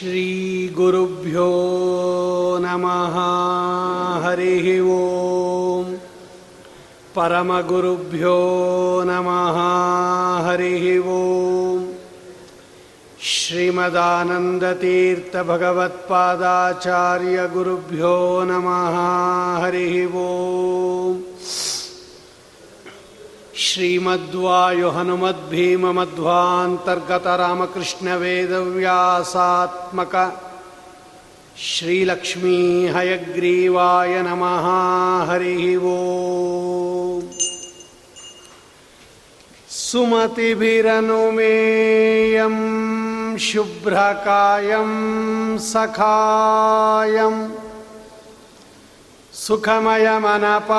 श्रीगुरुभ्यो नमः। हरिः ॐ परमगुरुभ्यो नमः। हरिः ॐ श्रीमदानन्दतीर्थभगवत्पादाचार्यगुरुभ्यो नमः। हरिः ॐ श्रीमद्वायु हनुमद्भीममध्वान्तर्गतरामकृष्णवेदव्यासात्मक श्रीलक्ष्मीहयग्रीवाय नमः हरिः वो। सुमतिभिरनुमेयं शुभ्रकायं सखायम् सुखमयमनपायं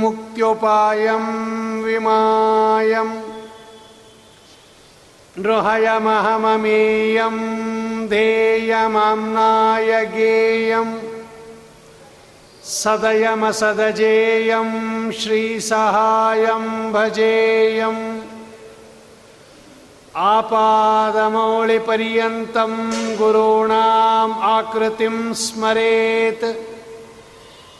मुक्त्युपायं विमायम् नृहयमहममेयं धेयमाम्नाय गेयं सदयमसदजेयं श्रीसहायं भजेयम्। आपादमौलिपर्यन्तं गुरूणाम् आकृतिं स्मरेत्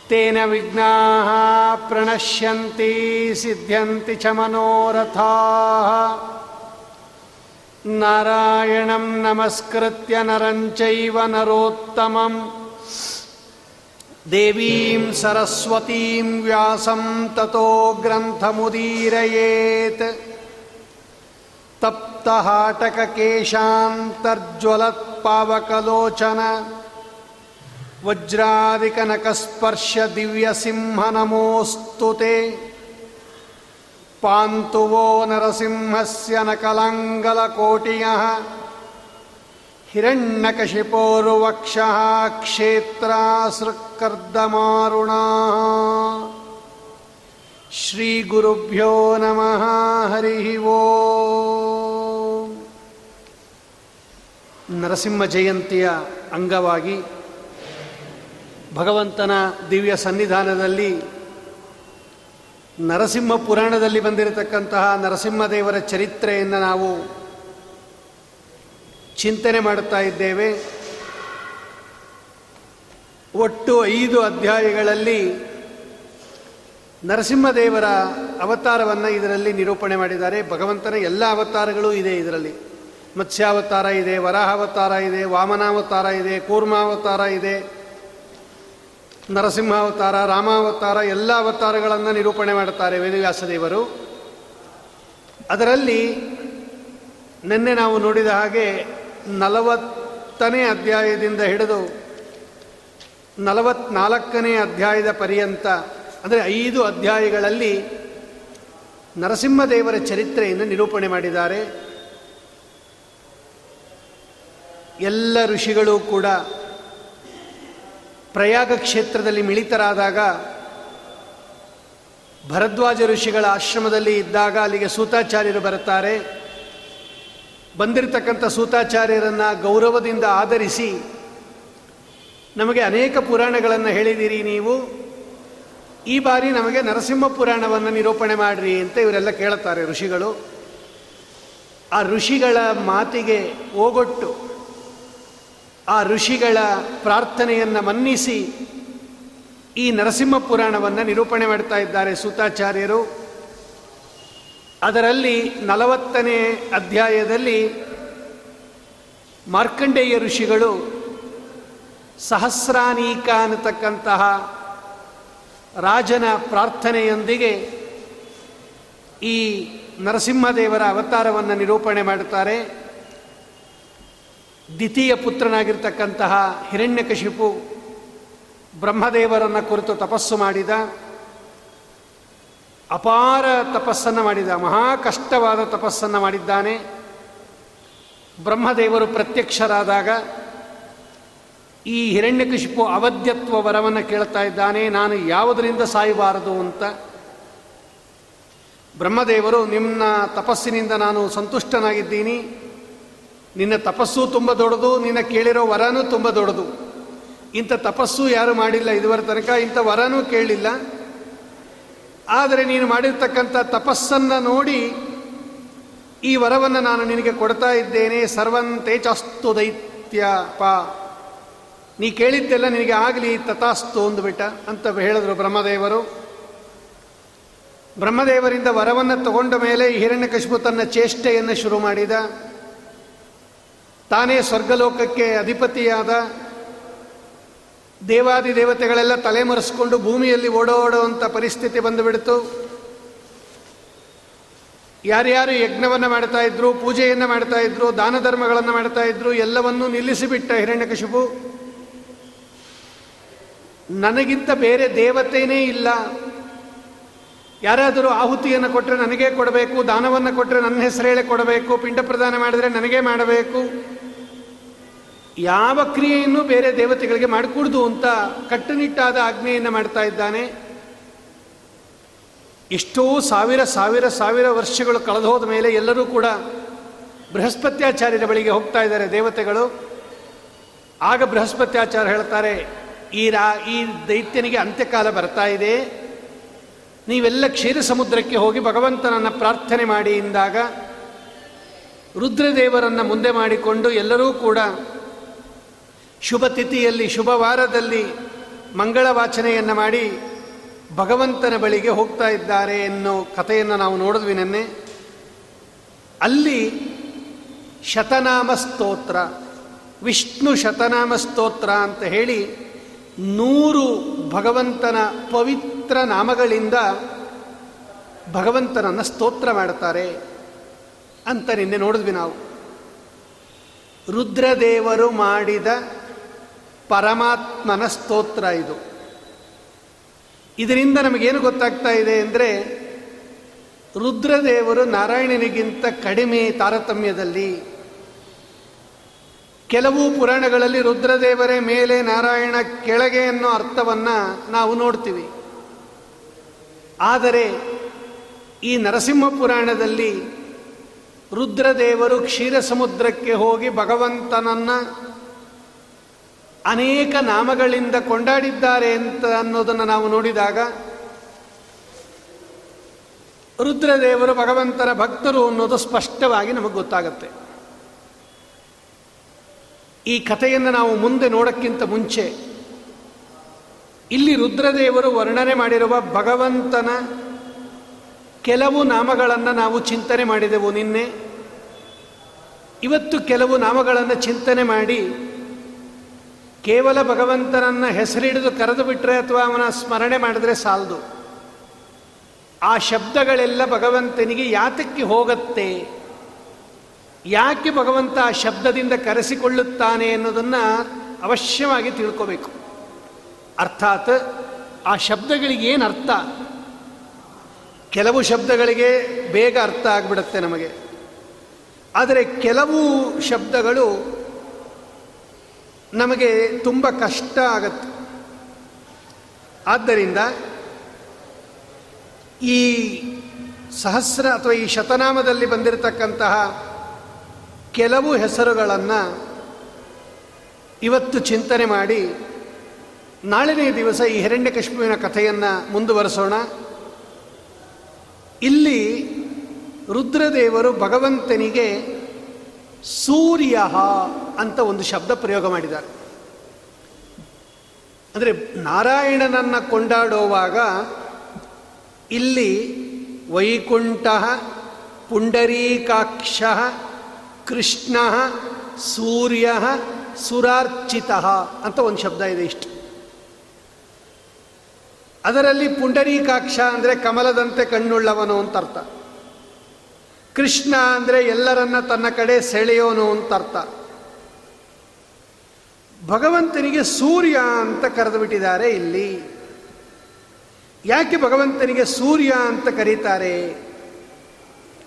तेन विघ्नाः प्रणश्यन्ति सिद्ध्यन्ति च मनोरथाः। नारायणं नमस्कृत्य नरं चैव नरोत्तमम्। देवीं सरस्वतीं व्यासं ततो ग्रन्थमुदीरयेत्। तप्तहाटककेशान्तर्ज्वलत्पावकलोचन वज्रादिकनकस्पर्श दिव्यसिंहनमोऽस्तु ते पान्तु वो नरसिंहस्य नकलङ्गलकोटियः हिरण्यकशिपोर्वक्षः क्षेत्रासृक्कर्दमारुणाः श्रीगुरुभ्यो नमः हरिः वो ನರಸಿಂಹ ಜಯಂತಿಯ ಅಂಗವಾಗಿ ಭಗವಂತನ ದಿವ್ಯ ಸನ್ನಿಧಾನದಲ್ಲಿ ನರಸಿಂಹ ಪುರಾಣದಲ್ಲಿ ಬಂದಿರತಕ್ಕಂತಹ ನರಸಿಂಹದೇವರ ಚರಿತ್ರೆಯನ್ನು ನಾವು ಚಿಂತನೆ ಮಾಡುತ್ತಾ ಇದ್ದೇವೆ. ಒಟ್ಟು ಐದು ಅಧ್ಯಾಯಗಳಲ್ಲಿ ನರಸಿಂಹದೇವರ ಅವತಾರವನ್ನು ಇದರಲ್ಲಿ ನಿರೂಪಣೆ ಮಾಡಿದ್ದಾರೆ. ಭಗವಂತನ ಎಲ್ಲ ಅವತಾರಗಳೂ ಇದೆ ಇದರಲ್ಲಿ. ಮತ್ಸ್ಯಾವತಾರ ಇದೆ, ವರಾಹಾವತಾರ ಇದೆ, ವಾಮನಾವತಾರ ಇದೆ, ಕೂರ್ಮಾವತಾರ ಇದೆ. ನರಸಿಂಹಾವತಾರ, ರಾಮಾವತಾರ, ಎಲ್ಲ ಅವತಾರಗಳನ್ನು ನಿರೂಪಣೆ ಮಾಡುತ್ತಾರೆ ವೇದವ್ಯಾಸದೇವರು. ಅದರಲ್ಲಿ ನಿನ್ನೆ ನಾವು ನೋಡಿದ ಹಾಗೆ ನಲವತ್ತನೇ ಅಧ್ಯಾಯದಿಂದ ಹಿಡಿದು ನಲವತ್ನಾಲ್ಕನೇ ಅಧ್ಯಾಯದ ಪರ್ಯಂತ, ಅಂದರೆ ಐದು ಅಧ್ಯಾಯಗಳಲ್ಲಿ ನರಸಿಂಹದೇವರ ಚರಿತ್ರೆಯನ್ನು ನಿರೂಪಣೆ ಮಾಡಿದ್ದಾರೆ. ಎಲ್ಲ ಋಷಿಗಳು ಕೂಡ ಪ್ರಯಾಗ ಕ್ಷೇತ್ರದಲ್ಲಿ ಮಿಳಿತರಾದಾಗ ಭರದ್ವಾಜ ಋಷಿಗಳ ಆಶ್ರಮದಲ್ಲಿ ಇದ್ದಾಗ ಅಲ್ಲಿಗೆ ಸೂತಾಚಾರ್ಯರು ಬರುತ್ತಾರೆ. ಬಂದಿರತಕ್ಕಂಥ ಸೂತಾಚಾರ್ಯರನ್ನು ಗೌರವದಿಂದ ಆಧರಿಸಿ ನಮಗೆ ಅನೇಕ ಪುರಾಣಗಳನ್ನು ಹೇಳಿದಿರಿ ನೀವು. ಈ ಬಾರಿ ನಮಗೆ ನರಸಿಂಹ ಪುರಾಣವನ್ನು ನಿರೂಪಣೆ ಮಾಡಿರಿ ಅಂತ ಇವರೆಲ್ಲ ಕೇಳುತ್ತಾರೆ ಋಷಿಗಳು. ಆ ಋಷಿಗಳ ಮಾತಿಗೆ ಓಗೊಟ್ಟು ಆ ಋಷಿಗಳ ಪ್ರಾರ್ಥನೆಯನ್ನು ಮನ್ನಿಸಿ ಈ ನರಸಿಂಹ ಪುರಾಣವನ್ನು ನಿರೂಪಣೆ ಮಾಡ್ತಾ ಇದ್ದಾರೆ ಸೂತಾಚಾರ್ಯರು. ಅದರಲ್ಲಿ ನಲವತ್ತನೇ ಅಧ್ಯಾಯದಲ್ಲಿ ಮಾರ್ಕಂಡೇಯ ಋಷಿಗಳು ಸಹಸ್ರಾನೀಕ ಅನ್ನತಕ್ಕಂತಹ ರಾಜನ ಪ್ರಾರ್ಥನೆಯೊಂದಿಗೆ ಈ ನರಸಿಂಹದೇವರ ಅವತಾರವನ್ನು ನಿರೂಪಣೆ ಮಾಡುತ್ತಾರೆ ದ್ವಿತೀಯ ಪುತ್ರನಾಗಿರ್ತಕ್ಕಂತಹ ಹಿರಣ್ಯಕಶಿಪು ಬ್ರಹ್ಮದೇವರನ್ನು ಕುರಿತು ತಪಸ್ಸು ಮಾಡಿದ, ಅಪಾರ ತಪಸ್ಸನ್ನು ಮಾಡಿದ, ಮಹಾ ಕಷ್ಟವಾದ ತಪಸ್ಸನ್ನು ಮಾಡಿದ್ದಾನೆ. ಬ್ರಹ್ಮದೇವರು ಪ್ರತ್ಯಕ್ಷರಾದಾಗ ಈ ಹಿರಣ್ಯಕಶಿಪು ಅವಧ್ಯತ್ವ ವರವನ್ನು ಕೇಳ್ತಾ ಇದ್ದಾನೆ, ನಾನು ಯಾವುದರಿಂದ ಸಾಯಬಾರದು ಅಂತ. ಬ್ರಹ್ಮದೇವರು ನಿಮ್ಮ ತಪಸ್ಸಿನಿಂದ ನಾನು ಸಂತುಷ್ಟನಾಗಿದ್ದೀನಿ ನಿನ್ನ ತಪಸ್ಸು ತುಂಬ ದೊಡ್ಡದು, ನಿನ್ನ ಕೇಳಿರೋ ವರನೂ ತುಂಬ ದೊಡ್ಡದು. ಇಂಥ ತಪಸ್ಸು ಯಾರು ಮಾಡಿಲ್ಲ ಇದುವರೆ ತನಕ, ಇಂಥ ವರನೂ ಕೇಳಿಲ್ಲ. ಆದರೆ ನೀನು ಮಾಡಿರ್ತಕ್ಕಂಥ ತಪಸ್ಸನ್ನು ನೋಡಿ ಈ ವರವನ್ನು ನಾನು ನಿನಗೆ ಕೊಡ್ತಾ ಇದ್ದೇನೆ ಸರ್ವಂತೇಚಾಸ್ತು ದೈತ್ಯ ಪಾ. ನೀ ಕೇಳಿದ್ದೆಲ್ಲ ನಿನಗೆ ಆಗಲಿ, ತಥಾಸ್ತು ಅಂದುಬಿಟ್ಟ ಅಂತ ಹೇಳಿದ್ರು ಬ್ರಹ್ಮದೇವರು. ಬ್ರಹ್ಮದೇವರಿಂದ ವರವನ್ನು ತಗೊಂಡ ಮೇಲೆ ಹಿರಣ್ಯಕಶಿಪು ತನ್ನ ಚೇಷ್ಟೆಯನ್ನು ಶುರು ಮಾಡಿದ. ತಾನೇ ಸ್ವರ್ಗಲೋಕಕ್ಕೆ ಅಧಿಪತಿಯಾದ ದೇವಾದಿ ದೇವತೆಗಳೆಲ್ಲ ತಲೆಮರೆಸ್ಕೊಂಡು ಭೂಮಿಯಲ್ಲಿ ಓಡೋಡುವಂಥ ಪರಿಸ್ಥಿತಿ ಬಂದುಬಿಡ್ತು. ಯಾರ್ಯಾರು ಯಜ್ಞವನ್ನು ಮಾಡ್ತಾ ಇದ್ರು, ಪೂಜೆಯನ್ನು ಮಾಡ್ತಾ ಇದ್ರು ದಾನ ಧರ್ಮಗಳನ್ನು ಮಾಡ್ತಾ ಇದ್ರು, ಎಲ್ಲವನ್ನೂ ನಿಲ್ಲಿಸಿಬಿಟ್ಟ ಹಿರಣ್ಯಕಶಿಪು. ನನಗಿಂತ ಬೇರೆ ದೇವತೆಯೇ ಇಲ್ಲ. ಯಾರಾದರೂ ಆಹುತಿಯನ್ನು ಕೊಟ್ಟರೆ ನನಗೇ ಕೊಡಬೇಕು, ದಾನವನ್ನು ಕೊಟ್ಟರೆ ನನ್ನ ಹೆಸರೇಳೆ ಕೊಡಬೇಕು, ಪಿಂಡ ಪ್ರದಾನ ಮಾಡಿದರೆ ನನಗೇ ಮಾಡಬೇಕು. ಯಾವ ಕ್ರಿಯೆಯನ್ನು ಬೇರೆ ದೇವತೆಗಳಿಗೆ ಮಾಡಿಕೊಡ್ದು ಅಂತ ಕಟ್ಟುನಿಟ್ಟಾದ ಆಜ್ಞೆಯನ್ನು ಮಾಡ್ತಾ ಇದ್ದಾನೆ. ಎಷ್ಟೋ ಸಾವಿರ ಸಾವಿರ ಸಾವಿರ ವರ್ಷಗಳು ಕಳೆದು ಹೋದ ಮೇಲೆ ಎಲ್ಲರೂ ಕೂಡ ಬೃಹಸ್ಪತ್ಯಾಚಾರ್ಯರ ಬಳಿಗೆ ಹೋಗ್ತಾ ಇದ್ದಾರೆ ದೇವತೆಗಳು. ಆಗ ಬೃಹಸ್ಪತ್ಯಾಚಾರ ಹೇಳ್ತಾರೆ, ಈ ರಾ, ಈ ದೈತ್ಯನಿಗೆ ಅಂತ್ಯಕಾಲ ಬರ್ತಾ ಇದೆ. ನೀವೆಲ್ಲ ಕ್ಷೀರ ಸಮುದ್ರಕ್ಕೆ ಹೋಗಿ ಭಗವಂತನನ್ನು ಪ್ರಾರ್ಥನೆ ಮಾಡಿ ಎಂದಾಗ ರುದ್ರದೇವರನ್ನು ಮುಂದೆ ಮಾಡಿಕೊಂಡು ಎಲ್ಲರೂ ಕೂಡ ಶುಭ ತಿಥಿಯಲ್ಲಿ, ಶುಭ ವಾರದಲ್ಲಿ ಮಂಗಳ ವಾಚನೆಯನ್ನು ಮಾಡಿ ಭಗವಂತನ ಬಳಿಗೆ ಹೋಗ್ತಾ ಇದ್ದಾರೆ ಎನ್ನೋ ಕಥೆಯನ್ನು ನಾವು ನೋಡಿದ್ವಿ ನೆನ್ನೆ. ಅಲ್ಲಿ ಶತನಾಮ ಸ್ತೋತ್ರ ವಿಷ್ಣು ಶತನಾಮ ಸ್ತೋತ್ರ ಅಂತ ಹೇಳಿ ನೂರು ಭಗವಂತನ ಪವಿತ್ರ ನಾಮಗಳಿಂದ ಭಗವಂತನನ್ನು ಸ್ತೋತ್ರ ಮಾಡ್ತಾರೆ ಅಂತ ನಿನ್ನೆ ನೋಡಿದ್ವಿ ನಾವು. ರುದ್ರದೇವರು ಮಾಡಿದ ಪರಮಾತ್ಮನ ಸ್ತೋತ್ರ ಇದು. ಇದರಿಂದ ನಮಗೇನು ಗೊತ್ತಾಗ್ತಾ ಇದೆ ಅಂದರೆ ರುದ್ರದೇವರು ನಾರಾಯಣನಿಗಿಂತ ಕಡಿಮೆ ತಾರತಮ್ಯದಲ್ಲಿ. ಕೆಲವು ಪುರಾಣಗಳಲ್ಲಿ ರುದ್ರದೇವರೇ ಮೇಲೆ ನಾರಾಯಣ ಕೆಳಗೆ ಅನ್ನೋ ಅರ್ಥವನ್ನು ನಾವು ನೋಡ್ತೀವಿ. ಆದರೆ ಈ ನರಸಿಂಹ ಪುರಾಣದಲ್ಲಿ ರುದ್ರದೇವರು ಕ್ಷೀರ ಸಮುದ್ರಕ್ಕೆ ಹೋಗಿ ಭಗವಂತನನ್ನು ಅನೇಕ ನಾಮಗಳಿಂದ ಕೊಂಡಾಡಿದ್ದಾರೆ ಅಂತ ಅನ್ನೋದನ್ನು ನಾವು ನೋಡಿದಾಗ ರುದ್ರದೇವರು ಭಗವಂತನ ಭಕ್ತರು ಅನ್ನೋದು ಸ್ಪಷ್ಟವಾಗಿ ನಮಗೆ ಗೊತ್ತಾಗುತ್ತೆ. ಈ ಕಥೆಯನ್ನು ನಾವು ಮುಂದೆ ನೋಡಕ್ಕಿಂತ ಮುಂಚೆ ಇಲ್ಲಿ ರುದ್ರದೇವರು ವರ್ಣನೆ ಮಾಡಿರುವ ಭಗವಂತನ ಕೆಲವು ನಾಮಗಳನ್ನು ನಾವು ಚಿಂತನೆ ಮಾಡಿದೆವು ನಿನ್ನೆ. ಇವತ್ತು ಕೆಲವು ನಾಮಗಳನ್ನು ಚಿಂತನೆ ಮಾಡಿ ಕೇವಲ ಭಗವಂತನನ್ನು ಹೆಸರಿಡಿದು ಕರೆದು ಬಿಟ್ರೆ ಅಥವಾ ಅವನ ಸ್ಮರಣೆ ಮಾಡಿದ್ರೆ ಸಾಲದು. ಆ ಶಬ್ದಗಳೆಲ್ಲ ಭಗವಂತನಿಗೆ ಯಾತಕ್ಕೆ ಹೋಗತ್ತೆ? ಯಾಕೆ ಭಗವಂತ ಆ ಶಬ್ದದಿಂದ ಕರೆಸಿಕೊಳ್ಳುತ್ತಾನೆ ಅನ್ನೋದನ್ನು ಅವಶ್ಯವಾಗಿ ತಿಳ್ಕೋಬೇಕು. ಅರ್ಥಾತ್ ಆ ಶಬ್ದಗಳಿಗೆ ಏನು ಅರ್ಥ? ಕೆಲವು ಶಬ್ದಗಳಿಗೆ ಬೇಗ ಅರ್ಥ ಆಗಿಬಿಡುತ್ತೆ ನಮಗೆ. ಆದರೆ ಕೆಲವು ಶಬ್ದಗಳು ನಮಗೆ ತುಂಬ ಕಷ್ಟ ಆಗತ್ತೆ. ಆದ್ದರಿಂದ ಈ ಸಹಸ್ರ ಅಥವಾ ಈ ಶತನಾಮದಲ್ಲಿ ಬಂದಿರತಕ್ಕಂತಹ ಕೆಲವು ಹೆಸರುಗಳನ್ನು ಇವತ್ತು ಚಿಂತನೆ ಮಾಡಿ ನಾಳಿನ ದಿವಸ ಈ ಹಿರಣ್ಯಕಶ್ಮೀರ ಕಥೆಯನ್ನು ಮುಂದುವರೆಸೋಣ. ಇಲ್ಲಿ ರುದ್ರದೇವರು ಭಗವಂತನಿಗೆ ಸೂರ್ಯ ಅಂತ ಒಂದು ಶಬ್ದ ಪ್ರಯೋಗ ಮಾಡಿದ್ದಾರೆ. ಅಂದರೆ ನಾರಾಯಣನನ್ನು ಕೊಂಡಾಡುವಾಗ ಇಲ್ಲಿ ವೈಕುಂಠ, ಪುಂಡರೀಕಾಕ್ಷ, ಕೃಷ್ಣ, ಸೂರ್ಯ, ಸುರಾರ್ಚಿತ ಅಂತ ಒಂದು ಶಬ್ದ ಇದೆ ಇಷ್ಟು. ಅದರಲ್ಲಿ ಪುಂಡರೀಕಾಕ್ಷ ಅಂದರೆ ಕಮಲದಂತೆ ಕಣ್ಣುಳ್ಳವನು ಅಂತ ಅರ್ಥ. ಕೃಷ್ಣ ಅಂದರೆ ಎಲ್ಲರನ್ನ ತನ್ನ ಕಡೆ ಸೆಳೆಯೋನು ಅಂತ ಅರ್ಥ. ಭಗವಂತನಿಗೆ ಸೂರ್ಯ ಅಂತ ಕರೆದು ಬಿಟ್ಟಿದ್ದಾರೆ ಇಲ್ಲಿ. ಯಾಕೆ ಭಗವಂತನಿಗೆ ಸೂರ್ಯ ಅಂತ ಕರೀತಾರೆ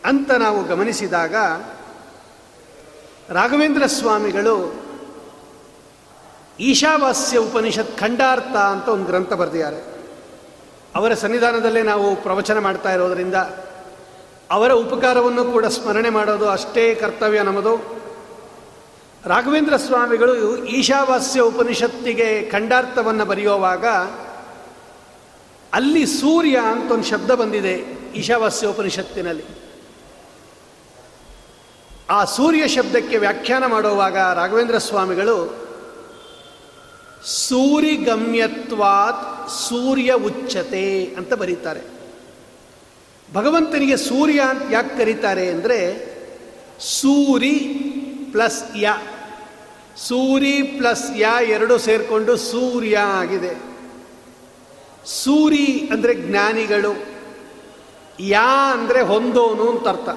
ಅಂತ ನಾವು ಗಮನಿಸಿದಾಗ ರಾಘವೇಂದ್ರ ಸ್ವಾಮಿಗಳು ಈಶಾವಾಸ್ಯ ಉಪನಿಷತ್ ಖಂಡಾರ್ಥ ಅಂತ ಒಂದು ಗ್ರಂಥ ಬರೆದಿದ್ದಾರೆ. ಅವರ ಸನ್ನಿಧಾನದಲ್ಲೇ ನಾವು ಪ್ರವಚನ ಮಾಡ್ತಾ ಇರೋದರಿಂದ ಅವರ ಉಪಕಾರವನ್ನು ಕೂಡ ಸ್ಮರಣೆ ಮಾಡೋದು ಅಷ್ಟೇ ಕರ್ತವ್ಯ ನಮ್ಮದು. ರಾಘವೇಂದ್ರ ಸ್ವಾಮಿಗಳು ಈಶಾವಾಸ್ಯ ಉಪನಿಷತ್ತಿಗೆ ಖಂಡಾರ್ಥವನ್ನು ಬರೆಯುವಾಗ, ಅಲ್ಲಿ ಸೂರ್ಯ ಅಂತ ಒಂದು ಶಬ್ದ ಬಂದಿದೆ ಈಶಾವಾಸ್ಯ ಉಪನಿಷತ್ತಿನಲ್ಲಿ. ಆ ಸೂರ್ಯ ಶಬ್ದಕ್ಕೆ ವ್ಯಾಖ್ಯಾನ ಮಾಡುವಾಗ ರಾಘವೇಂದ್ರ ಸ್ವಾಮಿಗಳು ಸೂರಿಗಮ್ಯತ್ವಾತ್ ಸೂರ್ಯ ಉಚ್ಚತೆ ಅಂತ ಬರೀತಾರೆ. ಭಗವಂತನಿಗೆ ಸೂರ್ಯ ಅಂತ ಯಾಕೆ ಕರೀತಾರೆ ಅಂದರೆ ಸೂರಿ ಪ್ಲಸ್ ಯ. ಸೂರಿ ಪ್ಲಸ್ ಯ ಎರಡು ಸೇರಿಕೊಂಡು ಸೂರ್ಯ ಆಗಿದೆ. ಸೂರಿ ಅಂದರೆ ಜ್ಞಾನಿಗಳು, ಯಾ ಅಂದರೆ ಹೊಂದೋನು ಅಂತ ಅರ್ಥ.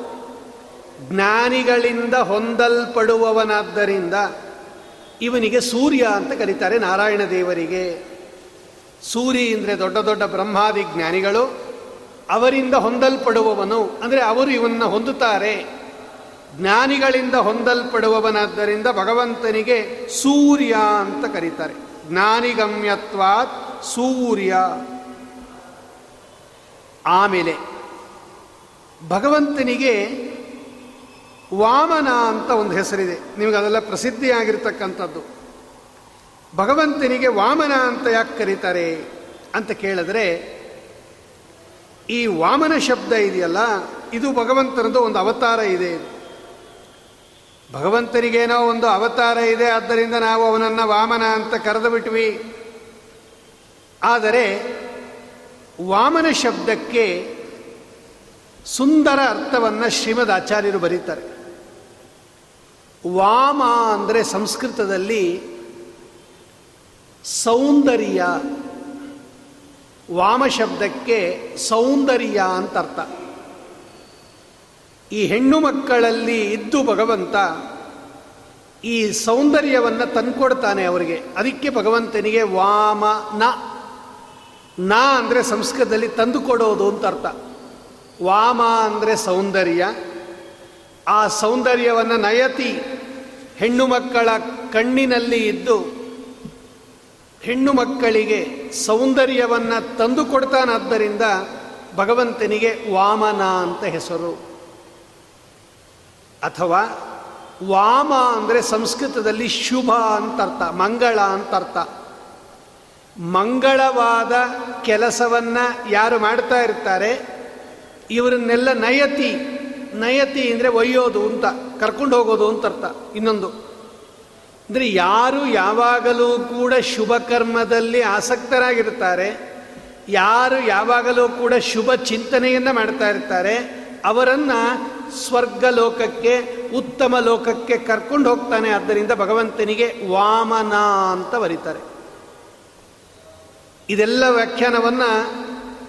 ಜ್ಞಾನಿಗಳಿಂದ ಹೊಂದಲ್ಪಡುವವನಾದ್ದರಿಂದ ಇವನಿಗೆ ಸೂರ್ಯ ಅಂತ ಕರೀತಾರೆ ನಾರಾಯಣ ದೇವರಿಗೆ. ಸೂರಿ ಅಂದರೆ ದೊಡ್ಡ ದೊಡ್ಡ ಬ್ರಹ್ಮಾದಿ ಜ್ಞಾನಿಗಳು ಅವರಿಂದ ಹೊಂದಲ್ಪಡುವವನು, ಅಂದರೆ ಅವರು ಇವನ್ನ ಹೊಂದುತ್ತಾರೆ. ಜ್ಞಾನಿಗಳಿಂದ ಹೊಂದಲ್ಪಡುವವನಾದ್ದರಿಂದ ಭಗವಂತನಿಗೆ ಸೂರ್ಯ ಅಂತ ಕರೀತಾರೆ. ಜ್ಞಾನಿಗಮ್ಯತ್ವಾತ್ ಸೂರ್ಯ. ಆಮೇಲೆ, ಭಗವಂತನಿಗೆ ವಾಮನ ಅಂತ ಒಂದು ಹೆಸರಿದೆ. ನಿಮಗೆ ಅದೆಲ್ಲ ಪ್ರಸಿದ್ಧಿಯಾಗಿರ್ತಕ್ಕಂಥದ್ದು. ಭಗವಂತನಿಗೆ ವಾಮನ ಅಂತ ಯಾಕೆ ಕರೀತಾರೆ ಅಂತ ಕೇಳಿದ್ರೆ ಈ ವಾಮನ ಶಬ್ದ ಇದೆಯಲ್ಲ, ಇದು ಭಗವಂತನದು ಒಂದು ಅವತಾರ ಇದೆ. ಭಗವಂತನಿಗೇನೋ ಒಂದು ಅವತಾರ ಇದೆ, ಆದ್ದರಿಂದ ನಾವು ಅವನನ್ನು ವಾಮನ ಅಂತ ಕರೆದು ಬಿಟ್ವಿ ಆದರೆ, ವಾಮನ ಶಬ್ದಕ್ಕೆ ಸುಂದರ ಅರ್ಥವನ್ನು ಶ್ರೀಮದ್ ಆಚಾರ್ಯರು ಬರೀತಾರೆ. ವಾಮ ಅಂದರೆ ಸಂಸ್ಕೃತದಲ್ಲಿ ಸೌಂದರ್ಯ ವಾಮ ಶಬ್ದಕ್ಕೆ ಸೌಂದರ್ಯ ಅಂತ ಅರ್ಥ ಈ ಹೆಣ್ಣು ಮಕ್ಕಳಲ್ಲಿ ಇದ್ದು ಭಗವಂತ ಈ ಸೌಂದರ್ಯವನ್ನು ತಂದುಕೊಡ್ತಾನೆ ಅವರಿಗೆ. ಅದಕ್ಕೆ ಭಗವಂತನಿಗೆ ವಾಮ ನ. ನ ಅಂದರೆ ಸಂಸ್ಕೃತದಲ್ಲಿ ತಂದುಕೊಡೋದು ಅಂತ ಅರ್ಥ. ವಾಮ ಅಂದರೆ ಸೌಂದರ್ಯ. ಆ ಸೌಂದರ್ಯವನ್ನು ನಯತಿ ಹೆಣ್ಣು ಮಕ್ಕಳ ಕಣ್ಣಿನಲ್ಲಿ ಇದ್ದು ಹೆಣ್ಣು ಮಕ್ಕಳಿಗೆ ಸೌಂದರ್ಯವನ್ನು ತಂದು ಕೊಡ್ತಾನಾದ್ದರಿಂದ ಭಗವಂತನಿಗೆ ವಾಮನ ಅಂತ ಹೆಸರು. ಅಥವಾ ವಾಮ ಅಂದರೆ ಸಂಸ್ಕೃತದಲ್ಲಿ ಶುಭ ಅಂತ ಅರ್ಥ, ಮಂಗಳ ಅಂತ ಅರ್ಥ. ಮಂಗಳವಾದ ಕೆಲಸವನ್ನು ಯಾರು ಮಾಡ್ತಾ ಇರ್ತಾರೆ, ಇವರನ್ನೆಲ್ಲ ನಯತಿ ನಯತಿ ಅಂದರೆ ಒಯ್ಯೋದು ಅಂತ, ಕರ್ಕೊಂಡು ಹೋಗೋದು ಅಂತ ಅರ್ಥ. ಇನ್ನೊಂದು ಅಂದರೆ ಯಾರು ಯಾವಾಗಲೂ ಕೂಡ ಶುಭ ಕರ್ಮದಲ್ಲಿ ಆಸಕ್ತರಾಗಿರ್ತಾರೆ ಯಾರು ಯಾವಾಗಲೂ ಕೂಡ ಶುಭ ಚಿಂತನೆಯನ್ನು ಮಾಡ್ತಾ ಇರ್ತಾರೆ, ಅವರನ್ನು ಸ್ವರ್ಗ ಲೋಕಕ್ಕೆ ಉತ್ತಮ ಲೋಕಕ್ಕೆ ಕರ್ಕೊಂಡು ಹೋಗ್ತಾನೆ. ಆದ್ದರಿಂದ ಭಗವಂತನಿಗೆ ವಾಮನ ಅಂತ ಬರೀತಾರೆ. ಇದೆಲ್ಲ ವ್ಯಾಖ್ಯಾನವನ್ನು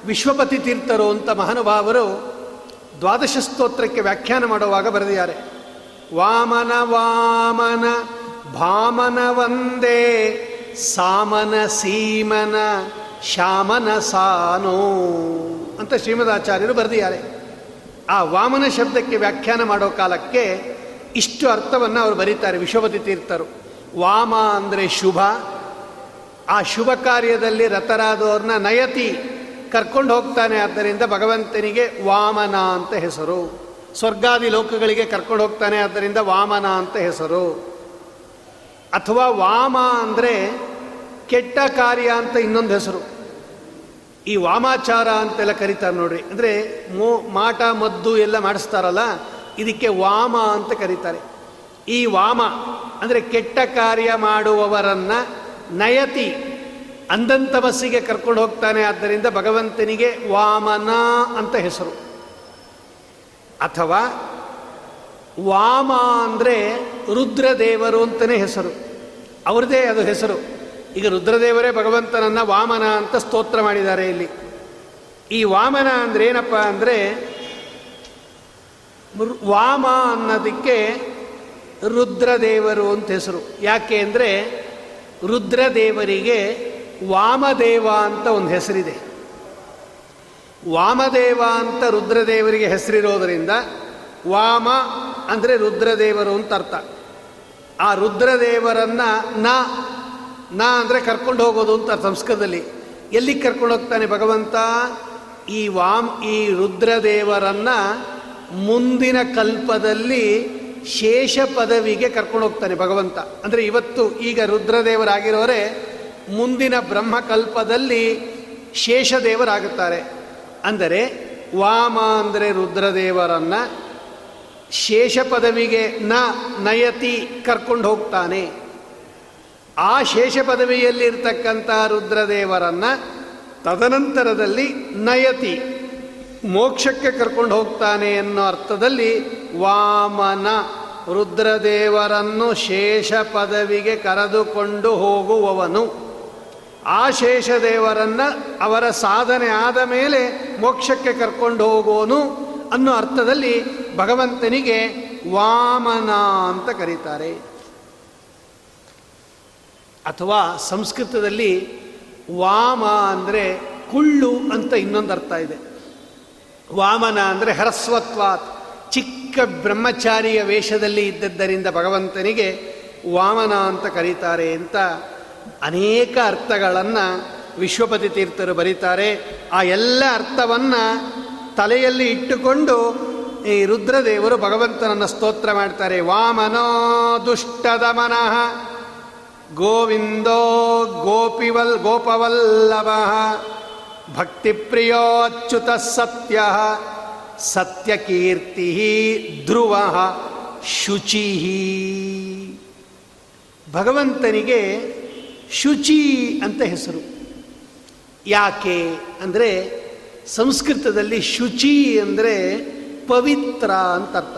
ವಿಶ್ವಪತಿ ತೀರ್ಥರು ಅಂತ ಮಹಾನುಭಾವರು ದ್ವಾದಶ ಸ್ತೋತ್ರಕ್ಕೆ ವ್ಯಾಖ್ಯಾನ ಮಾಡುವಾಗ ಬರೆದಿದ್ದಾರೆ. ವಾಮನ ವಾಮನ ಭಾಮನ ವಂದೇ ಸಾಮನ ಸೀಮನ ಶಾಮನ ಸಾನೋ ಅಂತ ಶ್ರೀಮದಾಚಾರ್ಯರು ಬರೆದಿದ್ದಾರೆ. ಆ ವಾಮನ ಶಬ್ದಕ್ಕೆ ವ್ಯಾಖ್ಯಾನ ಮಾಡೋ ಕಾಲಕ್ಕೆ ಇಷ್ಟು ಅರ್ಥವನ್ನು ಅವರು ಬರೀತಾರೆ ವಿಶ್ವಪತಿ ತೀರ್ಥರು. ವಾಮ ಅಂದರೆ ಶುಭ, ಆ ಶುಭ ಕಾರ್ಯದಲ್ಲಿ ರಥರಾದವ್ರನ್ನ ನಯತಿ ಕರ್ಕೊಂಡು ಹೋಗ್ತಾನೆ, ಆದ್ದರಿಂದ ಭಗವಂತನಿಗೆ ವಾಮನ ಅಂತ ಹೆಸರು. ಸ್ವರ್ಗಾದಿ ಲೋಕಗಳಿಗೆ ಕರ್ಕೊಂಡು ಹೋಗ್ತಾನೆ, ಆದ್ದರಿಂದ ವಾಮನ ಅಂತ ಹೆಸರು. ಅಥವಾ ವಾಮ ಅಂದರೆ ಕೆಟ್ಟ ಕಾರ್ಯ ಅಂತ ಇನ್ನೊಂದು ಹೆಸರು. ಈ ವಾಮಾಚಾರ ಅಂತೆಲ್ಲ ಕರೀತಾರೆ ನೋಡ್ರಿ. ಅಂದರೆ ಮೋ, ಮಾಟ, ಮದ್ದು ಎಲ್ಲ ಮಾಡಿಸ್ತಾರಲ್ಲ, ಇದಕ್ಕೆ ವಾಮ ಅಂತ ಕರೀತಾರೆ. ಈ ವಾಮ ಅಂದರೆ ಕೆಟ್ಟ ಕಾರ್ಯ ಮಾಡುವವರನ್ನ ನಯತಿ ಅಂದಂತ ಬಸ್ಸಿಗೆ ಕರ್ಕೊಂಡು ಹೋಗ್ತಾನೆ. ಆದ್ದರಿಂದ ಭಗವಂತನಿಗೆ ವಾಮನ ಅಂತ ಹೆಸರು. ಅಥವಾ ವಾಮ ಅಂದರೆ ರುದ್ರದೇವರು ಅಂತಲೇ ಹೆಸರು. ಅವ್ರದೇ ಅದು ಹೆಸರು. ಈಗ ರುದ್ರದೇವರೇ ಭಗವಂತನನ್ನು ವಾಮನ ಅಂತ ಸ್ತೋತ್ರ ಮಾಡಿದ್ದಾರೆ ಇಲ್ಲಿ. ಈ ವಾಮನ ಅಂದರೆ ಏನಪ್ಪ ಅಂದರೆ ವಾಮ ಅನ್ನೋದಕ್ಕೆ ರುದ್ರದೇವರು ಅಂತ ಹೆಸರು. ಯಾಕೆ ಅಂದರೆ ರುದ್ರದೇವರಿಗೆ ವಾಮದೇವ ಅಂತ ಒಂದು ಹೆಸರಿದೆ. ವಾಮದೇವ ಅಂತ ರುದ್ರದೇವರಿಗೆ ಹೆಸರಿರೋದರಿಂದ ವಾಮ ಅಂದರೆ ರುದ್ರದೇವರು ಅಂತ ಅರ್ಥ. ಆ ರುದ್ರದೇವರನ್ನ ನಾ ನಾ ಅಂದರೆ ಕರ್ಕೊಂಡು ಹೋಗೋದು ಅಂತ ಸಂಸ್ಕೃತದಲ್ಲಿ. ಎಲ್ಲಿ ಕರ್ಕೊಂಡು ಹೋಗ್ತಾನೆ ಭಗವಂತ? ಈ ವಾಮ್, ಈ ರುದ್ರದೇವರನ್ನ ಮುಂದಿನ ಕಲ್ಪದಲ್ಲಿ ಶೇಷ ಪದವಿಗೆ ಕರ್ಕೊಂಡು ಹೋಗ್ತಾನೆ ಭಗವಂತ. ಅಂದರೆ ಇವತ್ತು ಈಗ ರುದ್ರದೇವರಾಗಿರೋರೆ ಮುಂದಿನ ಬ್ರಹ್ಮಕಲ್ಪದಲ್ಲಿ ಶೇಷದೇವರಾಗುತ್ತಾರೆ. ಅಂದರೆ ವಾಮ ಅಂದರೆ ರುದ್ರದೇವರನ್ನ ಶೇಷ ಪದವಿಗೆ ನ ನಯತಿ ಕರ್ಕೊಂಡು ಹೋಗ್ತಾನೆ. ಆ ಶೇಷ ಪದವಿಯಲ್ಲಿರ್ತಕ್ಕಂಥ ರುದ್ರದೇವರನ್ನ ತದನಂತರದಲ್ಲಿ ನಯತಿ ಮೋಕ್ಷಕ್ಕೆ ಕರ್ಕೊಂಡು ಹೋಗ್ತಾನೆ ಅನ್ನೋ ಅರ್ಥದಲ್ಲಿ ವಾಮನ ರುದ್ರದೇವರನ್ನು ಶೇಷ ಪದವಿಗೆ ಕರೆದುಕೊಂಡು ಹೋಗುವವನು. ಆ ಶೇಷದೇವರನ್ನು ಅವರ ಸಾಧನೆ ಆದ ಮೇಲೆ ಮೋಕ್ಷಕ್ಕೆ ಕರ್ಕೊಂಡು ಹೋಗೋನು ಅನ್ನೋ ಅರ್ಥದಲ್ಲಿ ಭಗವಂತನಿಗೆ ವಾಮನ ಅಂತ ಕರೀತಾರೆ. ಅಥವಾ ಸಂಸ್ಕೃತದಲ್ಲಿ ವಾಮ ಅಂದರೆ ಕುಳ್ಳು ಅಂತ ಇನ್ನೊಂದು ಅರ್ಥ ಇದೆ. ವಾಮನ ಅಂದರೆ ಹರಸ್ವತ್ವಾತ್, ಚಿಕ್ಕ ಬ್ರಹ್ಮಚಾರಿಯ ವೇಷದಲ್ಲಿ ಇದ್ದದ್ದರಿಂದ ಭಗವಂತನಿಗೆ ವಾಮನ ಅಂತ ಕರೀತಾರೆ ಅಂತ ಅನೇಕ ಅರ್ಥಗಳನ್ನು ವಿಶ್ವಪತಿ ತೀರ್ಥರು ಬರೀತಾರೆ. ಆ ಎಲ್ಲ ಅರ್ಥವನ್ನು ತಲೆಯಲ್ಲಿ ಇಟ್ಟುಕೊಂಡು ಈ ರುದ್ರದೇವರು ಭಗವಂತನನ್ನು ಸ್ತೋತ್ರ ಮಾಡ್ತಾರೆ, ವಾಮನೋ ದುಷ್ಟದ ಮನಃ ಗೋವಿಂದೋ ಗೋಪಿವಲ್ ಗೋಪವಲ್ಲವ ಭಕ್ತಿ ಪ್ರಿಯೋಚ್ಯುತ ಸತ್ಯ, ಸತ್ಯಕೀರ್ತಿ ಧ್ರುವ ಶುಚಿ. ಭಗವಂತನಿಗೆ ಶುಚಿ ಅಂತ ಹೆಸರು. ಯಾಕೆ ಅಂದರೆ ಸಂಸ್ಕೃತದಲ್ಲಿ ಶುಚಿ ಅಂದರೆ ಪವಿತ್ರ ಅಂತ ಅರ್ಥ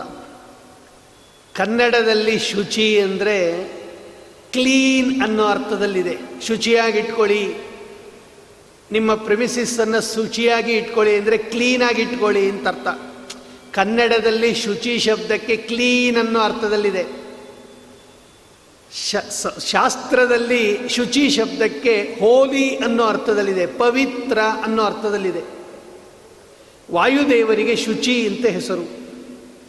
ಕನ್ನಡದಲ್ಲಿ ಶುಚಿ ಅಂದರೆ ಕ್ಲೀನ್ ಅನ್ನೋ ಅರ್ಥದಲ್ಲಿದೆ. ಶುಚಿಯಾಗಿಟ್ಕೊಳ್ಳಿ. ನಿಮ್ಮ ಪ್ರೆಮಿಸಿಸನ್ನು ಶುಚಿಯಾಗಿ ಇಟ್ಕೊಳ್ಳಿ ಅಂದರೆ ಕ್ಲೀನಾಗಿ ಇಟ್ಕೊಳ್ಳಿ ಅಂತ ಅರ್ಥ ಕನ್ನಡದಲ್ಲಿ ಶುಚಿ ಶಬ್ದಕ್ಕೆ ಕ್ಲೀನ್ ಅನ್ನೋ ಅರ್ಥದಲ್ಲಿದೆ. ಶಾಸ್ತ್ರದಲ್ಲಿ ಶುಚಿ ಶಬ್ದಕ್ಕೆ ಹೋಲಿ ಅನ್ನೋ ಅರ್ಥದಲ್ಲಿದೆ. ಪವಿತ್ರ ಅನ್ನೋ ಅರ್ಥದಲ್ಲಿದೆ. ವಾಯುದೇವರಿಗೆ ಶುಚಿ ಅಂತ ಹೆಸರು.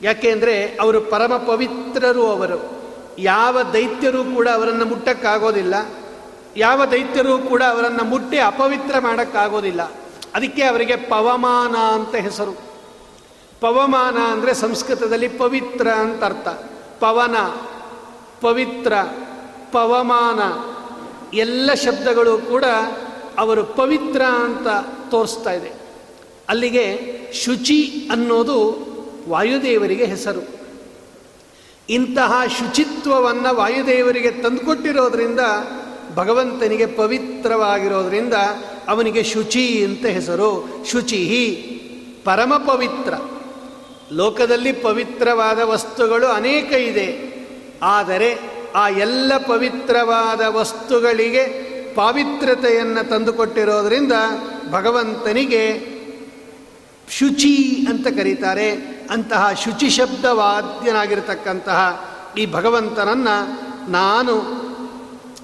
ಯಾಕೆ ಅಂದರೆ ಅವರು ಪರಮ ಪವಿತ್ರರು ಅವರು. ಯಾವ ದೈತ್ಯರೂ ಕೂಡ ಅವರನ್ನು ಮುಟ್ಟಕ್ಕಾಗೋದಿಲ್ಲ. ಯಾವ ದೈತ್ಯರೂ ಕೂಡ ಅವರನ್ನು ಮುಟ್ಟಿ ಅಪವಿತ್ರ ಮಾಡೋಕ್ಕಾಗೋದಿಲ್ಲ. ಅದಕ್ಕೆ ಅವರಿಗೆ ಪವಮಾನ ಅಂತ ಹೆಸರು. ಪವಮಾನ ಅಂದರೆ ಸಂಸ್ಕೃತದಲ್ಲಿ ಪವಿತ್ರ ಅಂತ ಅರ್ಥ. ಪವನ, ಪವಿತ್ರ, ಪವಮಾನ ಎಲ್ಲ ಶಬ್ದಗಳು ಕೂಡ ಅವರು ಪವಿತ್ರ ಅಂತ ತೋರಿಸ್ತಾ ಇದೆ. ಅಲ್ಲಿಗೆ ಶುಚಿ ಅನ್ನೋದು ವಾಯುದೇವರಿಗೆ ಹೆಸರು. ಇಂತಹ ಶುಚಿತ್ವವನ್ನು ವಾಯುದೇವರಿಗೆ ತಂದುಕೊಟ್ಟಿರೋದ್ರಿಂದ, ಭಗವಂತನಿಗೆ ಪವಿತ್ರವಾಗಿರೋದ್ರಿಂದ ಅವನಿಗೆ ಶುಚಿ ಅಂತ ಹೆಸರು. ಶುಚಿ ಪರಮ ಪವಿತ್ರ. ಲೋಕದಲ್ಲಿ ಪವಿತ್ರವಾದ ವಸ್ತುಗಳು ಅನೇಕ ಇದೆ. ಆದರೆ ಆ ಎಲ್ಲ ಪವಿತ್ರವಾದ ವಸ್ತುಗಳಿಗೆ ಪಾವಿತ್ರತೆಯನ್ನು ತಂದುಕೊಟ್ಟಿರೋದ್ರಿಂದ ಭಗವಂತನಿಗೆ ಶುಚಿ ಅಂತ ಕರೀತಾರೆ. ಅಂತಹ ಶುಚಿ ಶಬ್ದವಾದ್ಯನಾಗಿರ್ತಕ್ಕಂತಹ ಈ ಭಗವಂತನನ್ನು ನಾನು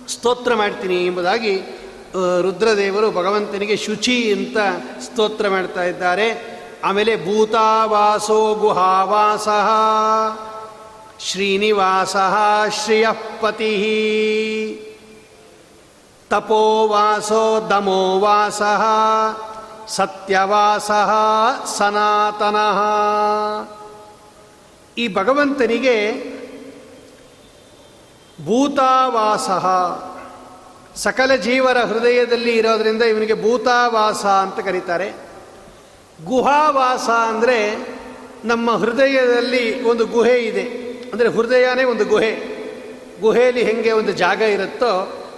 ಸ್ತೋತ್ರ ಮಾಡ್ತೀನಿ ಎಂಬುದಾಗಿ ರುದ್ರದೇವರು ಭಗವಂತನಿಗೆ ಶುಚಿ ಅಂತ ಸ್ತೋತ್ರ ಮಾಡ್ತಾ ಇದ್ದಾರೆ. ಆಮೇಲೆ ಭೂತಾವಾಸೋ ಗುಹಾವಾಸ, ಶ್ರೀನಿವಾಸ ಶ್ರಿಯಪತಿ ತಪೋವಾಸೋ ದಮೋವಾಸ ಸತ್ಯವಾಸ ಸನಾತನ. ಈ ಭಗವಂತನಿಗೆ ಭೂತಾವಾಸ, ಸಕಲ ಜೀವರ ಹೃದಯದಲ್ಲಿ ಇರೋದರಿಂದ ಇವನಿಗೆ ಭೂತಾವಾಸ ಅಂತ ಕರೀತಾರೆ. ಗುಹಾವಾಸ ಅಂದರೆ ನಮ್ಮ ಹೃದಯದಲ್ಲಿ ಒಂದು ಗುಹೆ ಇದೆ. ಅಂದರೆ ಹೃದಯನೇ ಒಂದು ಗುಹೆ. ಗುಹೆಯಲ್ಲಿ ಹೆಂಗೆ ಒಂದು ಜಾಗ ಇರುತ್ತೋ,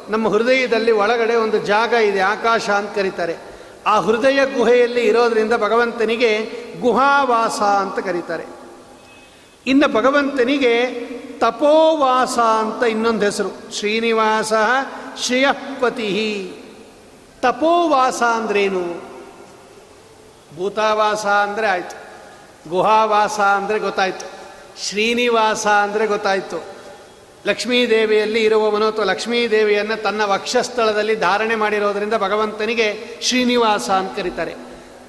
ನಮ್ಮ ಹೃದಯದಲ್ಲಿ ಒಳಗಡೆ ಒಂದು ಜಾಗ ಇದೆ, ಆಕಾಶ ಅಂತ ಕರೀತಾರೆ. ಆ ಹೃದಯ ಗುಹೆಯಲ್ಲಿ ಇರೋದರಿಂದ ಭಗವಂತನಿಗೆ ಗುಹಾವಾಸ ಅಂತ ಕರೀತಾರೆ. ಇನ್ನು ಭಗವಂತನಿಗೆ ತಪೋವಾಸ ಅಂತ ಇನ್ನೊಂದು ಹೆಸರು. ಶ್ರೀನಿವಾಸ ಶ್ರೇಯಪತಿ. ತಪೋವಾಸ ಅಂದ್ರೇನು? ಭೂತಾವಾಸ ಅಂದರೆ ಆಯಿತು. ಗುಹಾವಾಸ ಅಂದರೆ ಗೊತ್ತಾಯಿತು. ಶ್ರೀನಿವಾಸ ಅಂದರೆ ಗೊತ್ತಾಯಿತು. ಲಕ್ಷ್ಮೀದೇವಿಯಲ್ಲಿ ಇರುವವನು ಅಥವಾ ಲಕ್ಷ್ಮೀದೇವಿಯನ್ನು ತನ್ನ ವಕ್ಷಸ್ಥಳದಲ್ಲಿ ಧಾರಣೆ ಮಾಡಿರೋದರಿಂದ ಭಗವಂತನಿಗೆ ಶ್ರೀನಿವಾಸ ಅಂತ ಕರೀತಾರೆ.